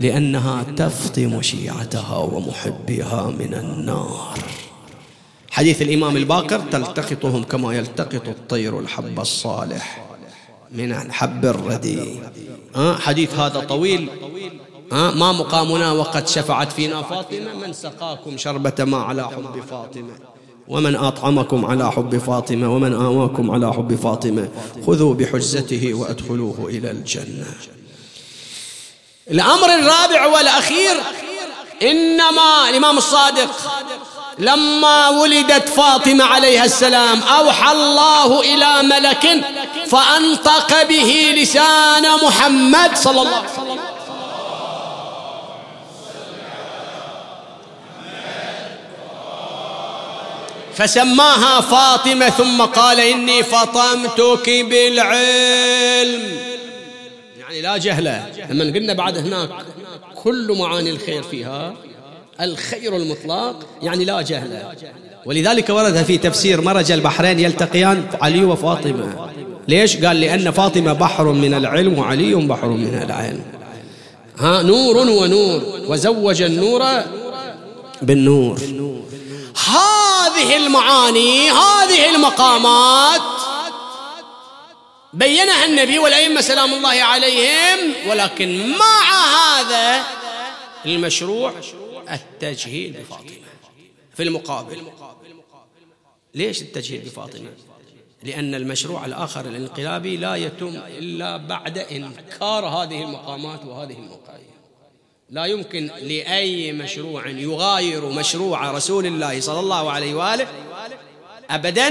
لأنها تفطم شيعتها ومحبيها من النار. حديث الإمام الباقر تلتقطهم كما يلتقط الطير الحب الصالح من الحب الردي حديث هذا طويل. ما مقامنا وقد شفعت فينا فاطمة. من سقاكم شربة ما على حب فاطمة. ومن أطعمكم على حب فاطمة. ومن آواكم على حب فاطمة. خذوا بحجزته وأدخلوه إلى الجنة. الأمر الرابع والأخير إنما الإمام الصادق لما ولدت فاطمة عليها السلام أوحى الله إلى ملك فأنطق به لسان محمد صلى الله عليه وسلم. فسماها فاطمة ثم قال إني فطمتك بالعلم. يعني لا جهلة لما قلنا بعد هناك كل معاني الخير فيها الخير المطلق يعني لا جهل. ولذلك ورد في تفسير مرج البحرين يلتقيان علي وفاطمة. ليش؟ قال لأن فاطمة بحر من العلم وعلي بحر من العلم ها نور ونور. وزوج النور بالنور. هذه المعاني هذه المقامات. بينها النبي والأئمة سلام الله عليهم ولكن مع هذا المشروع التجهيل بفاطمة في المقابل. ليش التجهيل بفاطمة؟ لأن المشروع الآخر الانقلابي لا يتم إلا بعد إنكار هذه المقامات وهذه الموقعية. لا يمكن لأي مشروع يغاير مشروع رسول الله صلى الله عليه وآله أبدا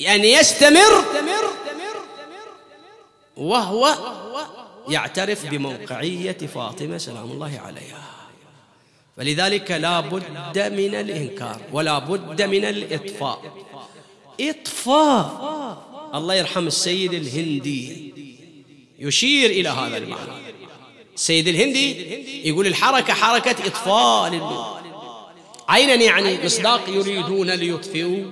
أن يستمر وهو يعترف بموقعية فاطمة سلام الله عليها. فلذلك لا بد من الإنكار ولا بد من الإطفاء. إطفاء. الله يرحم السيد الهندي. يشير إلى هذا المعنى. السيد الهندي يقول الحركة حركة إطفاء للنور عينا يعني مصداق يريدون ليطفئوا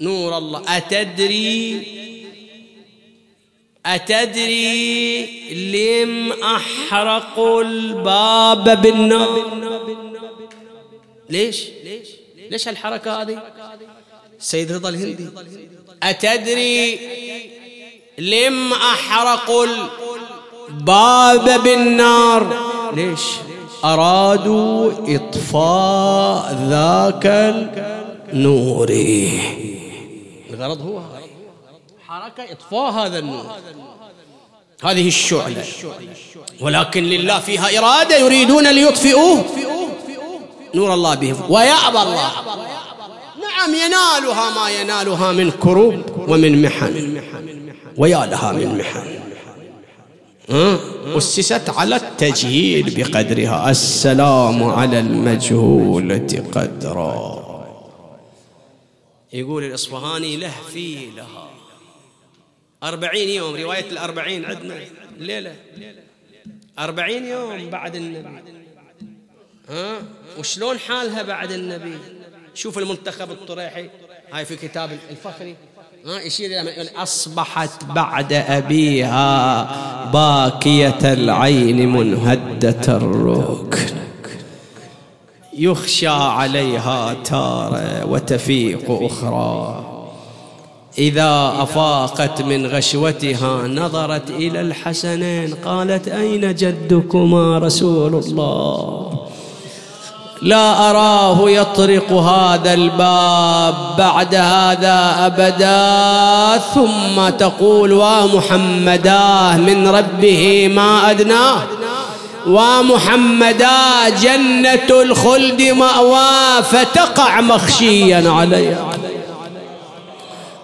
نور الله. أتدري؟ أتدري لم أحرقوا الباب بالنار؟ ليش؟ ليش هالحركة هذه؟ السيد رضا الهندي. أتدري لم أحرقوا الباب بالنار. ليش؟ أرادوا إطفاء ذاك النور. الغرض هو حركة إطفاء هذا النور. هذه الشعلة. ولكن لله فيها إرادة يريدون ليطفئوه. نور الله بهم ويأبى الله. نعم ينالها ما ينالها من كروب ومن محن. ويا لها من محن. أسست على التجهيل بقدرها. السلام على المجهولة قدرا. يقول الإصفهاني له في لها. أربعين يوم رواية الأربعين عندنا. الليلة أربعين يوم بعد النبي. ها؟ وشلون حالها بعد النبي؟ شوف المنتخب الطريحي. هاي في كتاب الفخري. يشير إلى أصبحت بعد أبيها باكية العين منهدة الركن. يخشى عليها تارة وتفيق أخرى. إذا أفاقت من غشوتها نظرت إلى الحسنين قالت أين جدكما رسول الله؟ لا أراه يطرق هذا الباب بعد هذا أبدا. ثم تقول ومحمداه من ربه ما أدناه ومحمدا جنة الخلد مأواه فتقع مخشيا عليها.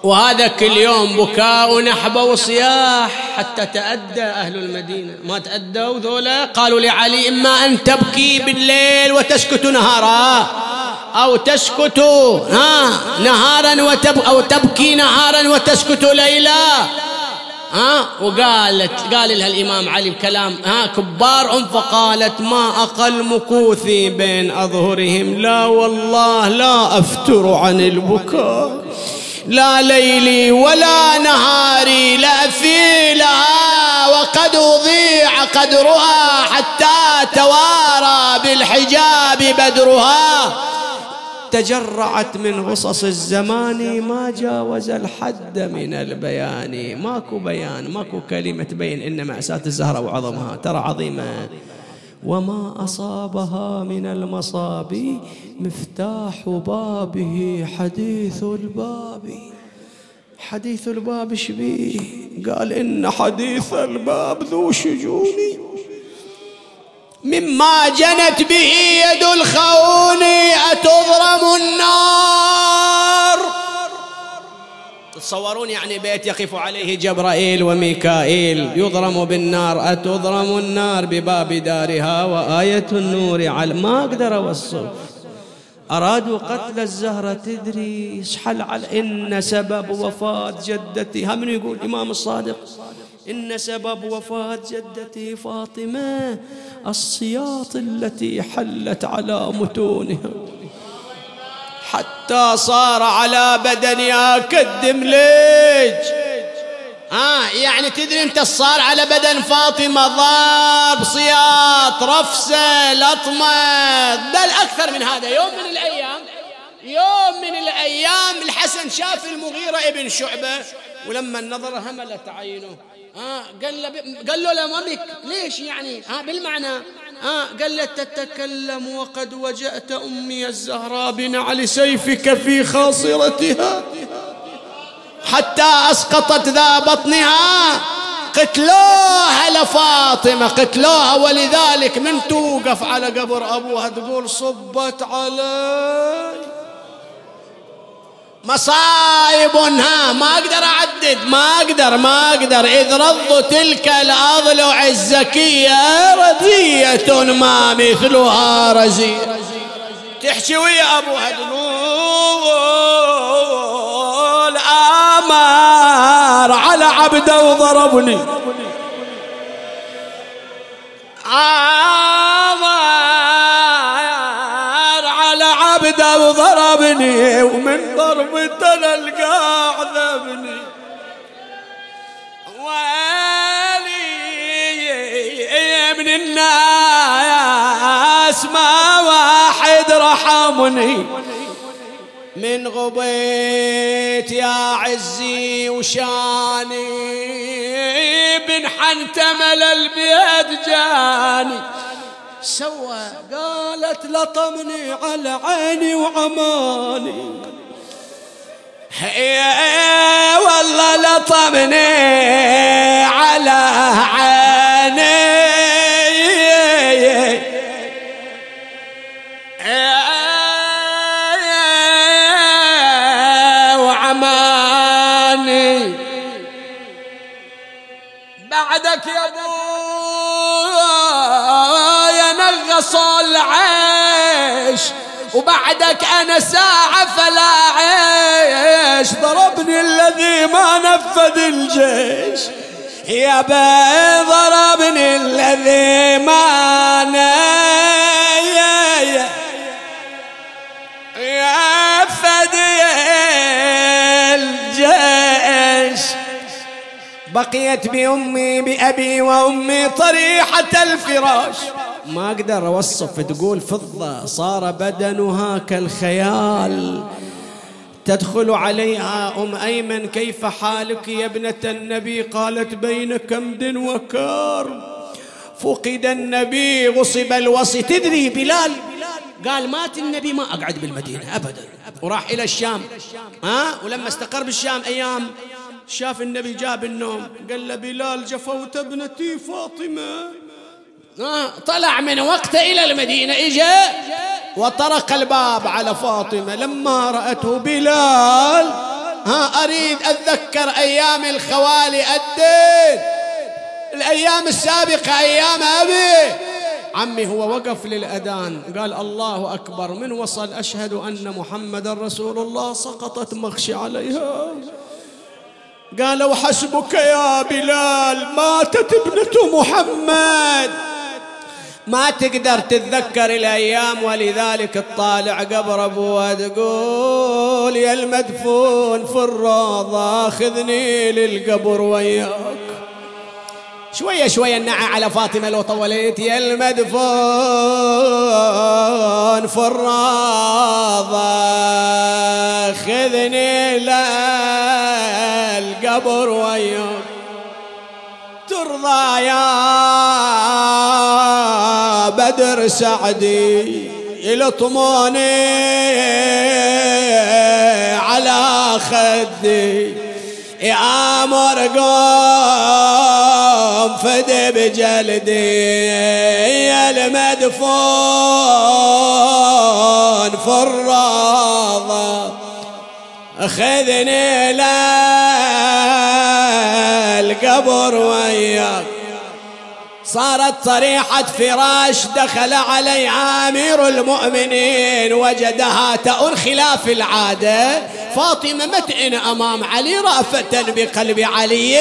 وهذا كل يوم بكاء ونحبة وصياح حتى تأدى أهل المدينة. ما تأدوا ذولا؟ قالوا لعلي إما أن تبكي بالليل وتسكت نهارا أو تسكت ها نهارا وتب أو تبكي نهارا وتسكت ليلا. ها وقالت قال لها الإمام علي بكلام ها كبار أم فقالت ما أقل مكوثي بين أظهرهم. لا والله لا أفتر عن البكاء. لا ليلي ولا نهاري لا في لها وقد أضيع قدرها حتى توارى بالحجاب بدرها. تجرعت من غصص الزمان ما جاوز الحد من البيان. ماكو بيان ماكو كلمة تبين إن مأساة الزهرة وعظمها. ترى عظيمة. وما أصابها من المصاب. مفتاح بابه حديث الباب. حديث الباب شبيه قال إن حديث الباب ذو شجون. مما جنت به يد الخون أتضرم النار. تتصورون يعني بيت يقف عليه جبرائيل وميكائيل يضرم بالنار أتضرم النار بباب دارها وآية النور على ما أقدر أوصل أرادوا قتل الزهرة تدري يشحل على؟ إن سبب وفاة جدتي. هم يقول؟ الإمام الصادق. إن سبب وفاة جدتي فاطمة السياط التي حلت على متونها. حتى صار على بدنها كالدملج ها يعني تدري انت صار على بدن فاطمة ضرب صياط رفسة لطمة. بل أكثر من هذا. يوم من الأيام يوم من الأيام الحسن شاف المغيرة ابن شعبة ولما النظر هملت عينه. ها قال له قال له لمامك ليش يعني؟ ها بالمعنى ها قال له تتكلم وقد وجأت أمي الزهراء بنعل سيفك في خاصرتها. حتى أسقطت ذا بطنها. قتلوها لفاطمة قتلوها ولذلك من توقف على قبر أبوها تقول صبت علي. مصايب ها ما أقدر أعدد ما أقدر ما أقدر. إذ رض تلك الأضلع الزكية رزية ما مثلها رزية. تحكي ويا أبوها تقول آمر على عبده وضربني. آمر على عبده وضربني ومن ضربته القاع ذبني. ويلي من الناس ما واحد رحمني. من غبيت يا عزي وشاني بن حنتمل البيت جاني. سوى قالت لطمني على عيني وعماني. يا والله لطمني على عيني. العيش وبعدك أنا ساعة فلا عيش. ضربني الذي ما نفذ الجيش. يا بي ضربني الذي ما يا يا الجيش. بقيت بأمي بأبي وأمي طريحة الفراش. ما أقدر أوصف تقول فضة صار بدنها كالخيال. تدخل عليها أم أيمن كيف حالك يا ابنة النبي؟ قالت بين كمد وكرب فقد النبي غصب الوصي. تدري بلال؟ قال مات النبي ما أقعد بالمدينة أبدا. وراح إلى الشام. ها؟ ولما استقر بالشام أيام شاف النبي جاب النوم. قال له بلال جفوت ابنتي فاطمة. آه طلع من وقته إلى المدينة إجا وطرق الباب على فاطمة. لما رأته بلال ها أريد أتذكر أيام الخوالي الدين. الأيام السابقة أيام أبي. عمي هو وقف للأذان قال الله أكبر. من وصل أشهد أن محمد رسول الله سقطت مغشي عليها. قالوا حسبك يا بلال ماتت ابنة محمد. ما تقدر تتذكر الأيام ولذلك تطالع قبر أبوها تقول يا المدفون في الروضة خذني للقبر وياك. شوية شوية النعى على فاطمة لو طولت يا المدفون في الروضة خذني للقبر وياك. ترضى يا بدر سعدي يلطموني على خدي. يا مرقوم فدي بجلدي يا المدفون في الروضة خذني للقبر وياك. صارت طريحة فراش دخل علي عامر المؤمنين وجدها تؤن خلاف العادة. فاطمة متئن أمام علي رأفة بقلب علي.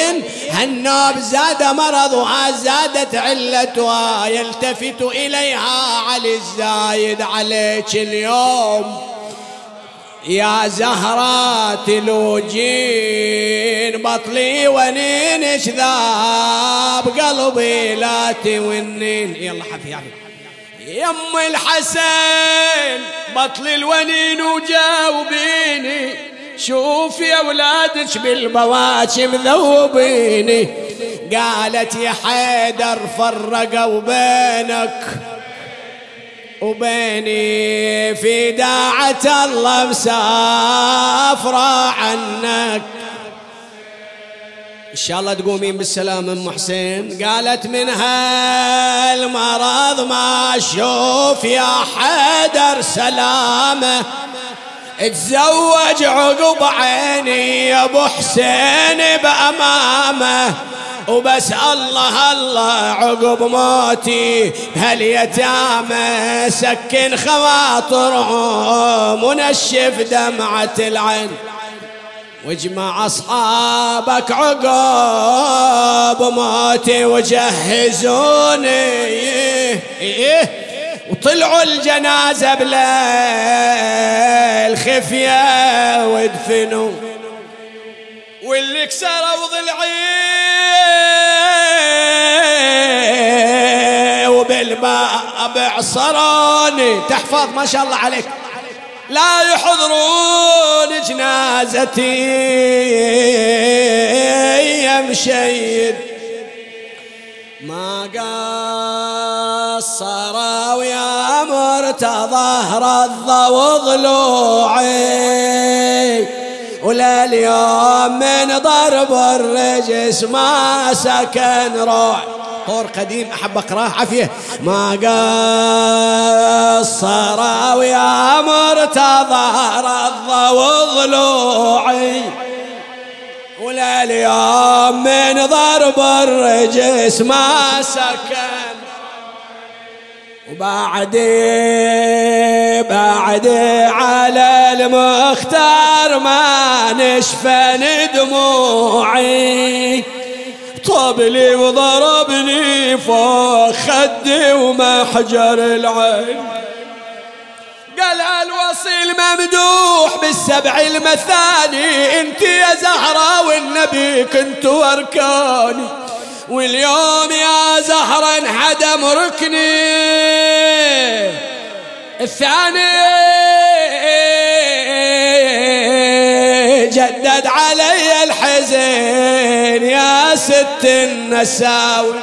هالنوب زاد مرضها زادت علتها. يلتفت إليها علي الزايد عليك اليوم. يا زهرة تلوجين بطلي ونين شذاب قلبي لا تونين. يلا حفي حفي. يم الحسن بطل الونين وجاوبيني. شوف يا ولادك بالبواشم ذوبيني. قالت يا حيدر فرقوا بينك. وبيني في داعة الله مسافرة عنك. إن شاء الله تقومين بالسلام أم حسين. قالت من هالمرض ما أشوف يا حيدر سلامة. تزوج عقب عيني يا أبو حسين بأمامه. وبس الله الله عقب موتي. بهاليتامى سكن خواطرهم ونشف دمعة العين. واجمع أصحابك عقب موتي وجهزوني. إيه إيه. وطلعوا الجنازة بليل خفية ودفنوا. واللي كسروا ضلعي وبالماء بعصروني تحفظ ما شاء الله عليك. لا يحضرون جنازتي. يا مشيد. ما قصروا يا مرتضى رضى وضلوعي. ولا اليوم من ضرب الرجس ما سكن روح طور قديم أحب أقراه عافية. ما قصر ويا مرتضى رضى وضلوعي. ولا اليوم من ضرب الرجس ما سكن وبعد بعد على المختار ما نشفن دموعي. طبلي وضربني فوق خدي ومحجر العين. قال الوصيل ممدوح بالسبع المثاني انت يا زهرة والنبي كنت اركاني واليوم يا زهرة انحدم ركني الثاني جدد علي الحزن يا ست النساوي.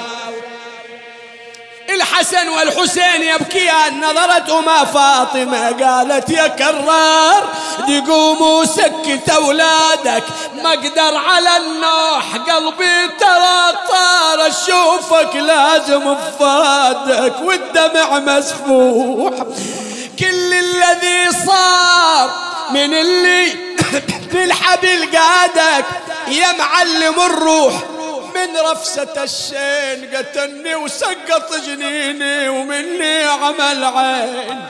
الحسن والحسين يبكيان. نظرت أما فاطمة قالت يا كرار دقوم وسكت أولادك. ما أقدر على النوح قلبي ترى طار. أشوفك لازم بفادك والدمع مسفوح. كل الذي صار من اللي بالحبل قادك. يا معلم الروح من رفسة الشين قتلني وسقط جنيني ومني عمل عين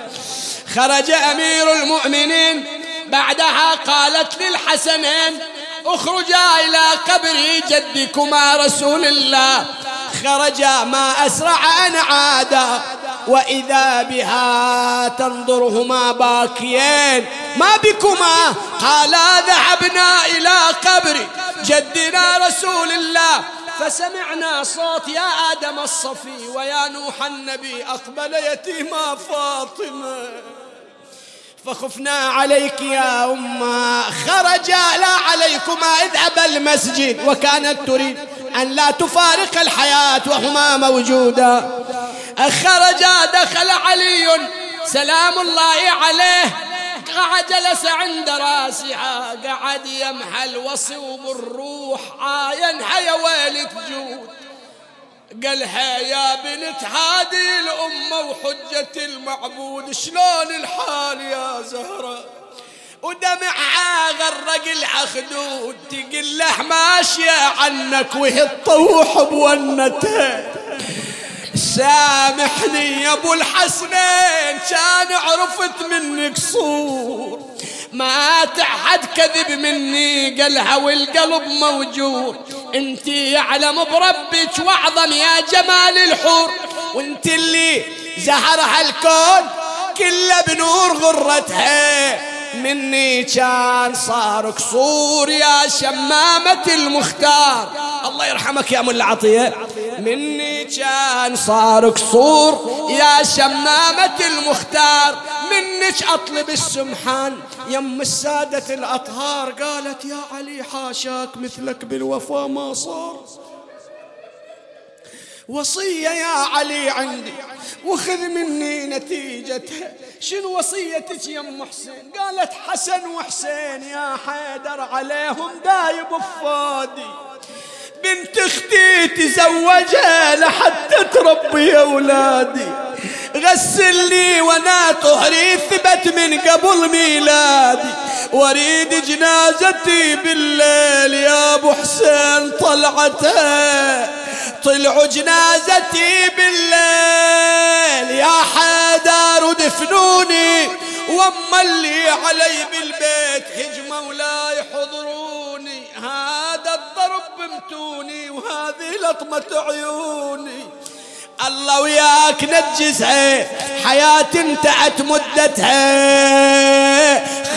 خرج أمير المؤمنين بعدها قالت للحسنين اخرجا إلى قبر جدكما رسول الله. خرجا ما أسرع أن عادا. وإذا بها تنظرهما باكيين ما بكما قالا ذهبنا إلى قبر جدنا رسول الله فسمعنا صوت يا آدم الصفي ويا نوح النبي أقبل يتيما فاطمة فخفنا عليك يا أمة خرجا لا عليكما اذهبا المسجد وكانت تريد أن لا تفارق الحياة وهما موجودا خرجا دخل علي. سلام الله عليه. قعد جلس عند راسها. قعد يمحى الوصي وبالروح عاين. يا ويلك جود قالها يا بنت هذه الأمة وحجة المعبود. شلون الحال يا زهرة؟ ودمعها غرق العخدود تقول له ماشية عنك وهي تطوح بونته. سامحني يا أبو الحسنين كان عرفت منك صور. ما تحد كذب مني قالها والقلب موجود أنت يعلم بربك وأعظم يا جمال الحور. وأنت اللي زهرها الكون كله بنور غرتها. مني كان صار قصور يا شمامة المختار. الله يرحمك يا ملا عطية. مني كان صار قصور يا شمامة المختار. منك أطلب السمحان. يم السادة الأطهار قالت يا علي حاشاك مثلك بالوفا ما صار. وصية يا علي عندي وخذ مني نتيجتها شنو وصيتك يا أم حسين؟ قالت حسن وحسين يا حيدر عليهم دايب فادي بنت أختي تزوجها لحتى تربي أولادي. غسل لي وأنا طهري ثبت من قبل ميلادي. وأريد جنازتي بالليل يا أبو حسين طلعتها. طلعوا جنازتي بالليل يا حيدر ودفنوني وأما اللي علي بالبيت هجموا ولا يحضروني هذا الضرب بمتوني وهذه لطمة عيوني. الله وياك نجزها حياة انتهت مدتها.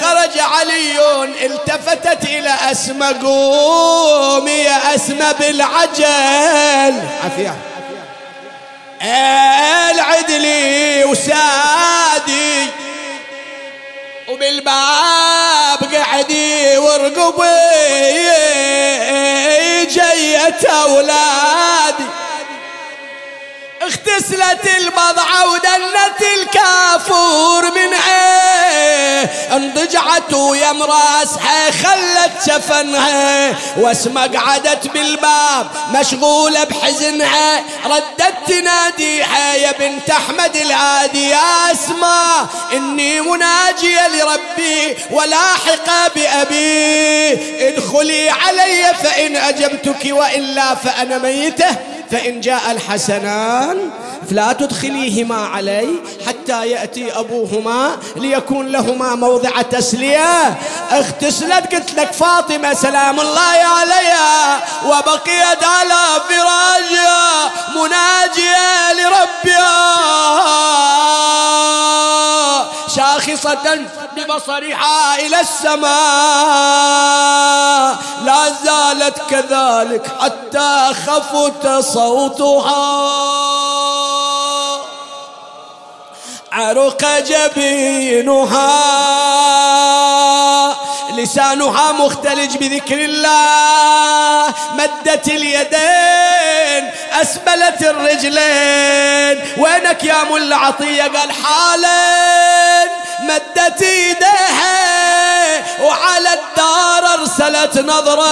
خرج علي التفتت إلى أسمى قومي يا أسمى بالعجل. عافية. العدلي وسادي وبالباب قعدي ورقبي جيت أولادي. اغتسلت البضعة ودلت الكافور من عيه انضجعت ويا مراسها خلت شفنها واسمع قعدت بالباب مشغولة بحزنها. ردت تناديها يا بنت أحمد العادي يا اسماء إني مناجية لربي ولاحقة بأبي. ادخلي علي فإن أجبتك وإلا فأنا ميتة. فإن جاء الحسنان فلا تدخليهما علي حتى يأتي أبوهما ليكون لهما موضع تسلية. اغتسلت قلت لك فاطمة سلام الله عليها وبقيت على فراشها مناجية لربها. شاخصة ببصرها إلى السماء لا زالت كذلك حتى خفت صوتها. عرق جبينها. لسانها مختلج بذكر الله. مدت اليدين أسبلت الرجلين. وينك يا ملا عطية قال حالا مدت إيديها وعلى الدار أرسلت نظرة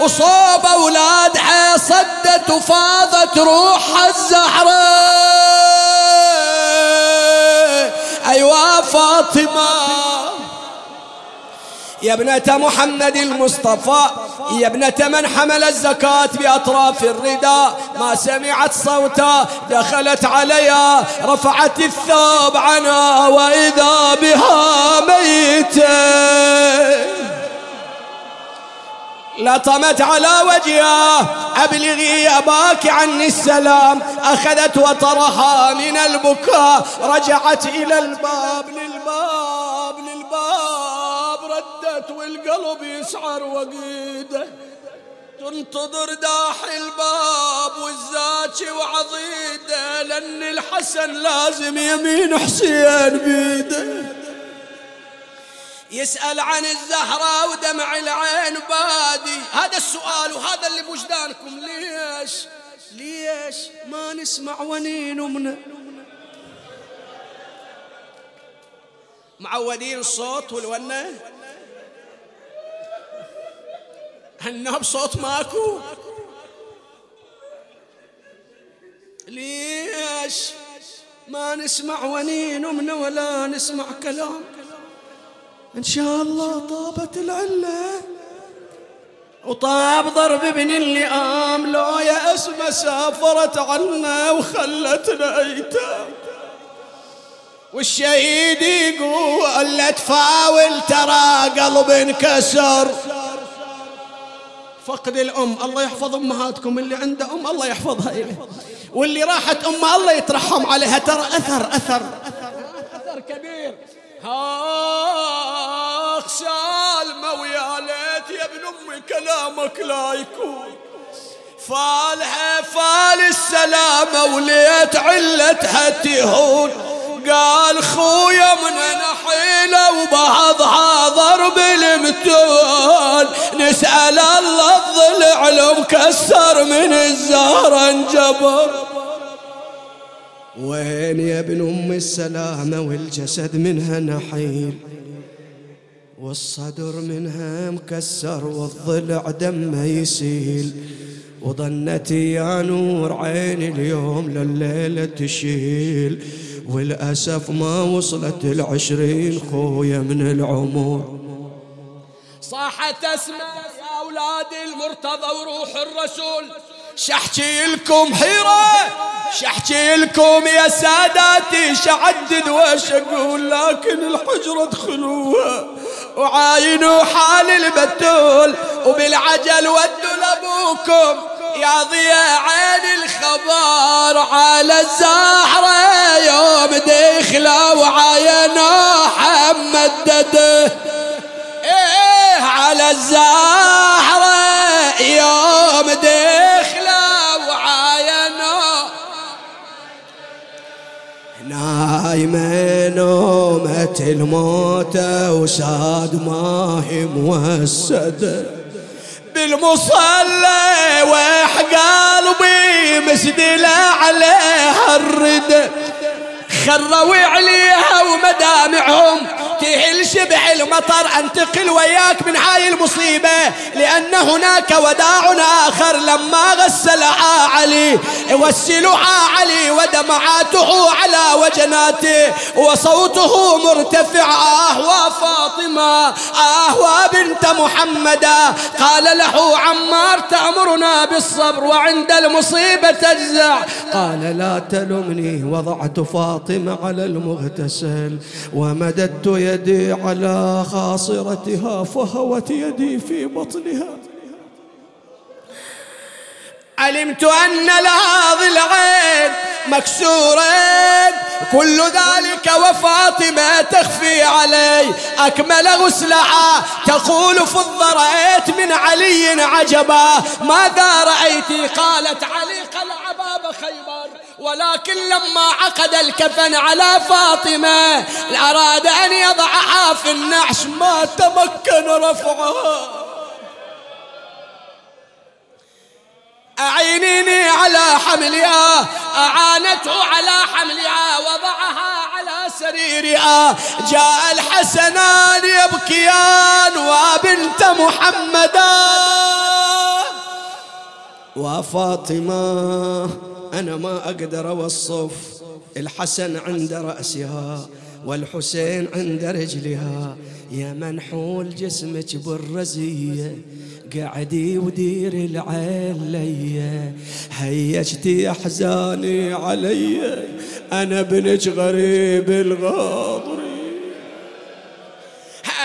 وصوب اولادها صدت وفاضت روح الزهرة. ايوا فاطمة. يا ابنة محمد المصطفى يا ابنة من حمل الزكاة بأطراف الرداء ما سمعت صوتا دخلت عليها رفعت الثوب عنها وإذا بها ميتة لطمت على وجهها أبلغي أباك عني السلام أخذت وطرها من البكاء رجعت إلى الباب للباب للباب. ردت والقلب يسعر وقيده. تنتظر داح الباب والزاكي وعضيده. لأن الحسن لازم يمين حسين بيده. يسأل عن الزهرة ودمع العين بادي. هذا السؤال وهذا اللي بوجدانكم. ليش؟ ليش ما نسمع ونين أمنا معودين الصوت والونة؟ النهب صوت ماكو. ليش ما نسمع ونين أمنا ولا نسمع كلام؟ إن شاء الله طابت العلة. وطاب ضرب ابن اللئام لو يا أسمى سافرت عنا وخلتنا ايتام والشهيد يقول لا تفاول ترى قلب انكسر. فقد الأم الله يحفظ أمهاتكم اللي عنده أم الله يحفظها إليه. واللي راحت أمها الله يترحم عليها ترى أثر أثر. أثر كبير. آخ سالمة ويا ليت يا ابن أمي كلامك لا يكون. فالها فال السلامة وليت علتها تهون. قال خويا من نحيله وبعضها ضرب المتول نسأل الله الضلع لو مكسر من الزهر انجبر. وين يا ابن أم السلامة والجسد منها نحيل؟ والصدر منها مكسر والضلع دمه يسيل. وظنت يا نور عيني اليوم لليلة تشيل والأسف ما وصلت العشرين خويا من العمر. صاحت اسمع يا أولاد المرتضى وروح الرسول. شحكي لكم حيرة شحكي لكم يا ساداتي شعدد وش أقول لكن الحجرة ادخلوها وعاينوا حال البتول وبالعجل ودوا لأبوكم. يا ضياء عين الخبر على الزهرة يوم دخلة وعينا حمدده إيه على الزهرة يوم دخلة وعينا نايمة نومة الموت وساد ما هي موسده بالمصلى ويح قلبي مسدلة عليها الرد. خروي عليها ومدامعهم. تهل شبح المطر انتقل وياك من هاي المصيبة. لأن هناك وداع آخر لما غسلها علي يوسلها علي ودمعاته على وجناته وصوته مرتفع آه فاطمة آه بنت محمدا قال له عمار تأمرنا بالصبر وعند المصيبة تجزع. قال لا تلمني وضعت فاطمة على المغتسل ومددت يدي على خاصرتها فهوت يدي في بطنها. علمت أن لها ضلعين مكسورين. كل ذلك وفاطمة تخفي علي. أكمل غسلها. تقول فض رأيت من علي عجبا. ماذا رأيت؟ قالت علي قلع باب خيبر. ولكن لما عقد الكفن على فاطمة أراد أن يضعها في النعش. ما تمكن رفعها. أعينيني على حملها أعانته على حملها وضعها على سريرها. جاء الحسنان يبكيان وبنت محمدا وفاطمة أنا ما أقدر أوصف الحسن عند رأسها والحسين عند رجلها. يا منحول جسمك بالرزية قعدي ودير العين لي هيجتي أحزاني علي أنا بنج غريب الغاضري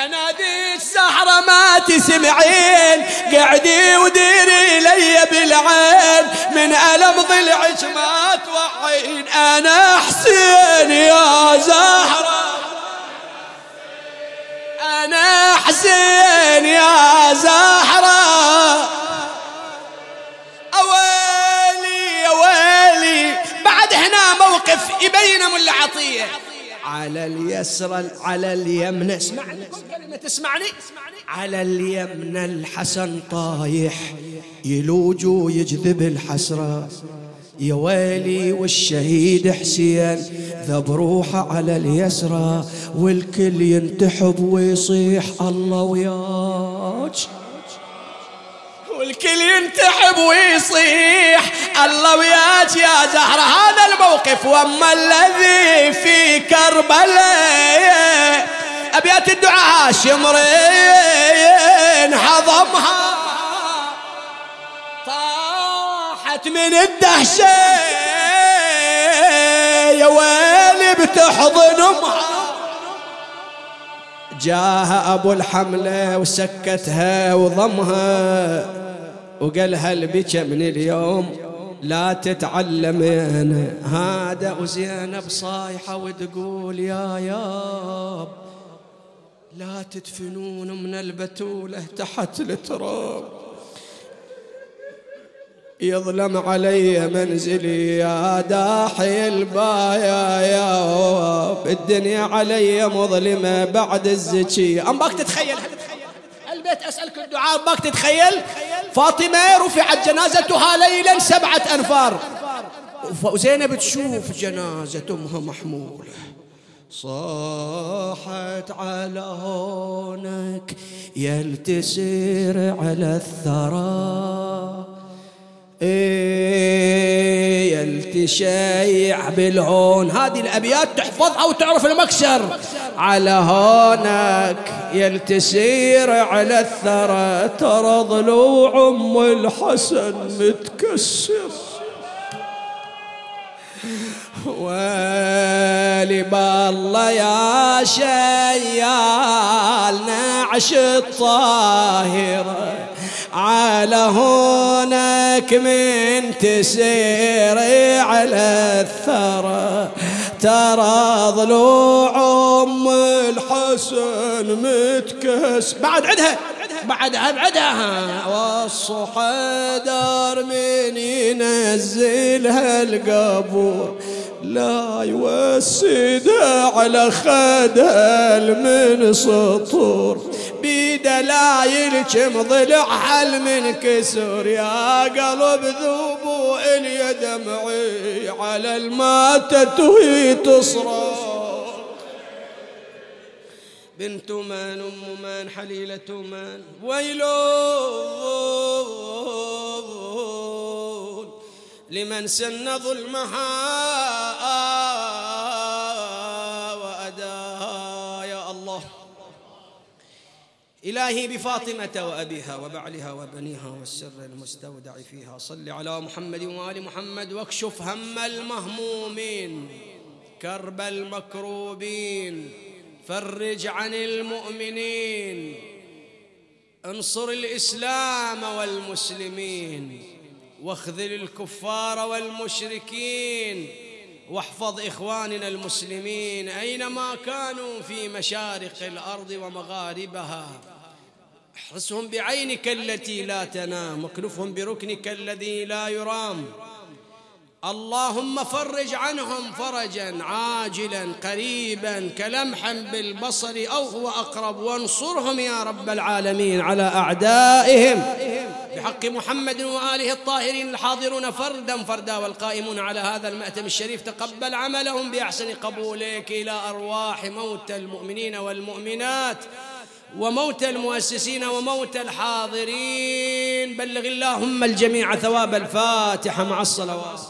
اناديك سحرة ما تسمعين. قعدي وديري لي بالعين. من ألم ضلعك ما توعين. أنا حسين يا زهرة. أنا حسين يا زهرة. أويلي يا ويلي بعد هنا موقف يبين ملا عطيه على اليسرى على اليمنى اسمعني. كلمة تسمعني. على اليمنى الحسن طايح. يلوج ويجذب الحسرة. يا ويلي والشهيد حسين ذب روحه على اليسرى. والكل ينتحب ويصيح الله وياك والكل ينتحب ويصيح. الله وياك يا زهرة هذا الموقف. وأما الذي في كربلاء أبيات الدعاء شمرين حضمها. طاحت من الدهشة يا ويلي بتحضن امها جاها أبو الحملة وسكتها وضمها. وقالها البكى من اليوم لا تتعلمين؟ هذا وزينب صايحة وتقول يا ياب لا تدفنون من البتولة تحت التراب. يظلم علي منزلي يا داحي البايا يا الدنيا علي مظلمة بعد الزكية أم باك تتخيل؟ البيت أسألك الدعاء باك تتخيل؟ فاطمة رفعت جنازتها ليلا سبعة أنفار. وزينب تشوف جنازة أمها محمولة. صاحت على هونك يلتسر على الثرى. إيه يلتشيع بالهون هذه الأبيات تحفظها وتعرف المكسر. على هونك يلتسير على الثرى ترى ضلوع أم الحسن متكسر. ويلي بالله يا شيال نعش الطاهرة. على هونك من تسيري على الثرى. ترى ضلوع أم الحسن متكس. بعد عدها. بعدها بعدها والصحدر من ينزلها القبور. لا يوسد على خدل من سطور. بدلايل كم ضلع حل من كسر يا قلب ذوب اليد دمعي على الماتة وهي تصرخ. بنت من أم من حليلة من ويلون لمن سن ظلمها. إلهي بفاطمة وأبيها وبعلها وبنيها والسر المستودع فيها. صل على محمد وآل محمد واكشف هم المهمومين كرب المكروبين فرج عن المؤمنين انصر الإسلام والمسلمين واخذل الكفار والمشركين واحفظ إخواننا المسلمين أينما كانوا في مشارق الأرض ومغاربها. احرسهم بعينك التي لا تنام واكنفهم بركنك الذي لا يرام. اللهم فرج عنهم فرجا عاجلا قريبا كلمحا بالبصر أو هو أقرب. وانصرهم يا رب العالمين على أعدائهم. بحق محمد وآله الطاهرين الحاضرون فردا فردا والقائمون على هذا المأتم الشريف. تقبل عملهم بأحسن قبولك إلى أرواح موتى المؤمنين والمؤمنات. وموتى المؤسسين وموتى الحاضرين. بلغ اللهم الجميع ثواب الفاتحة مع الصلوات.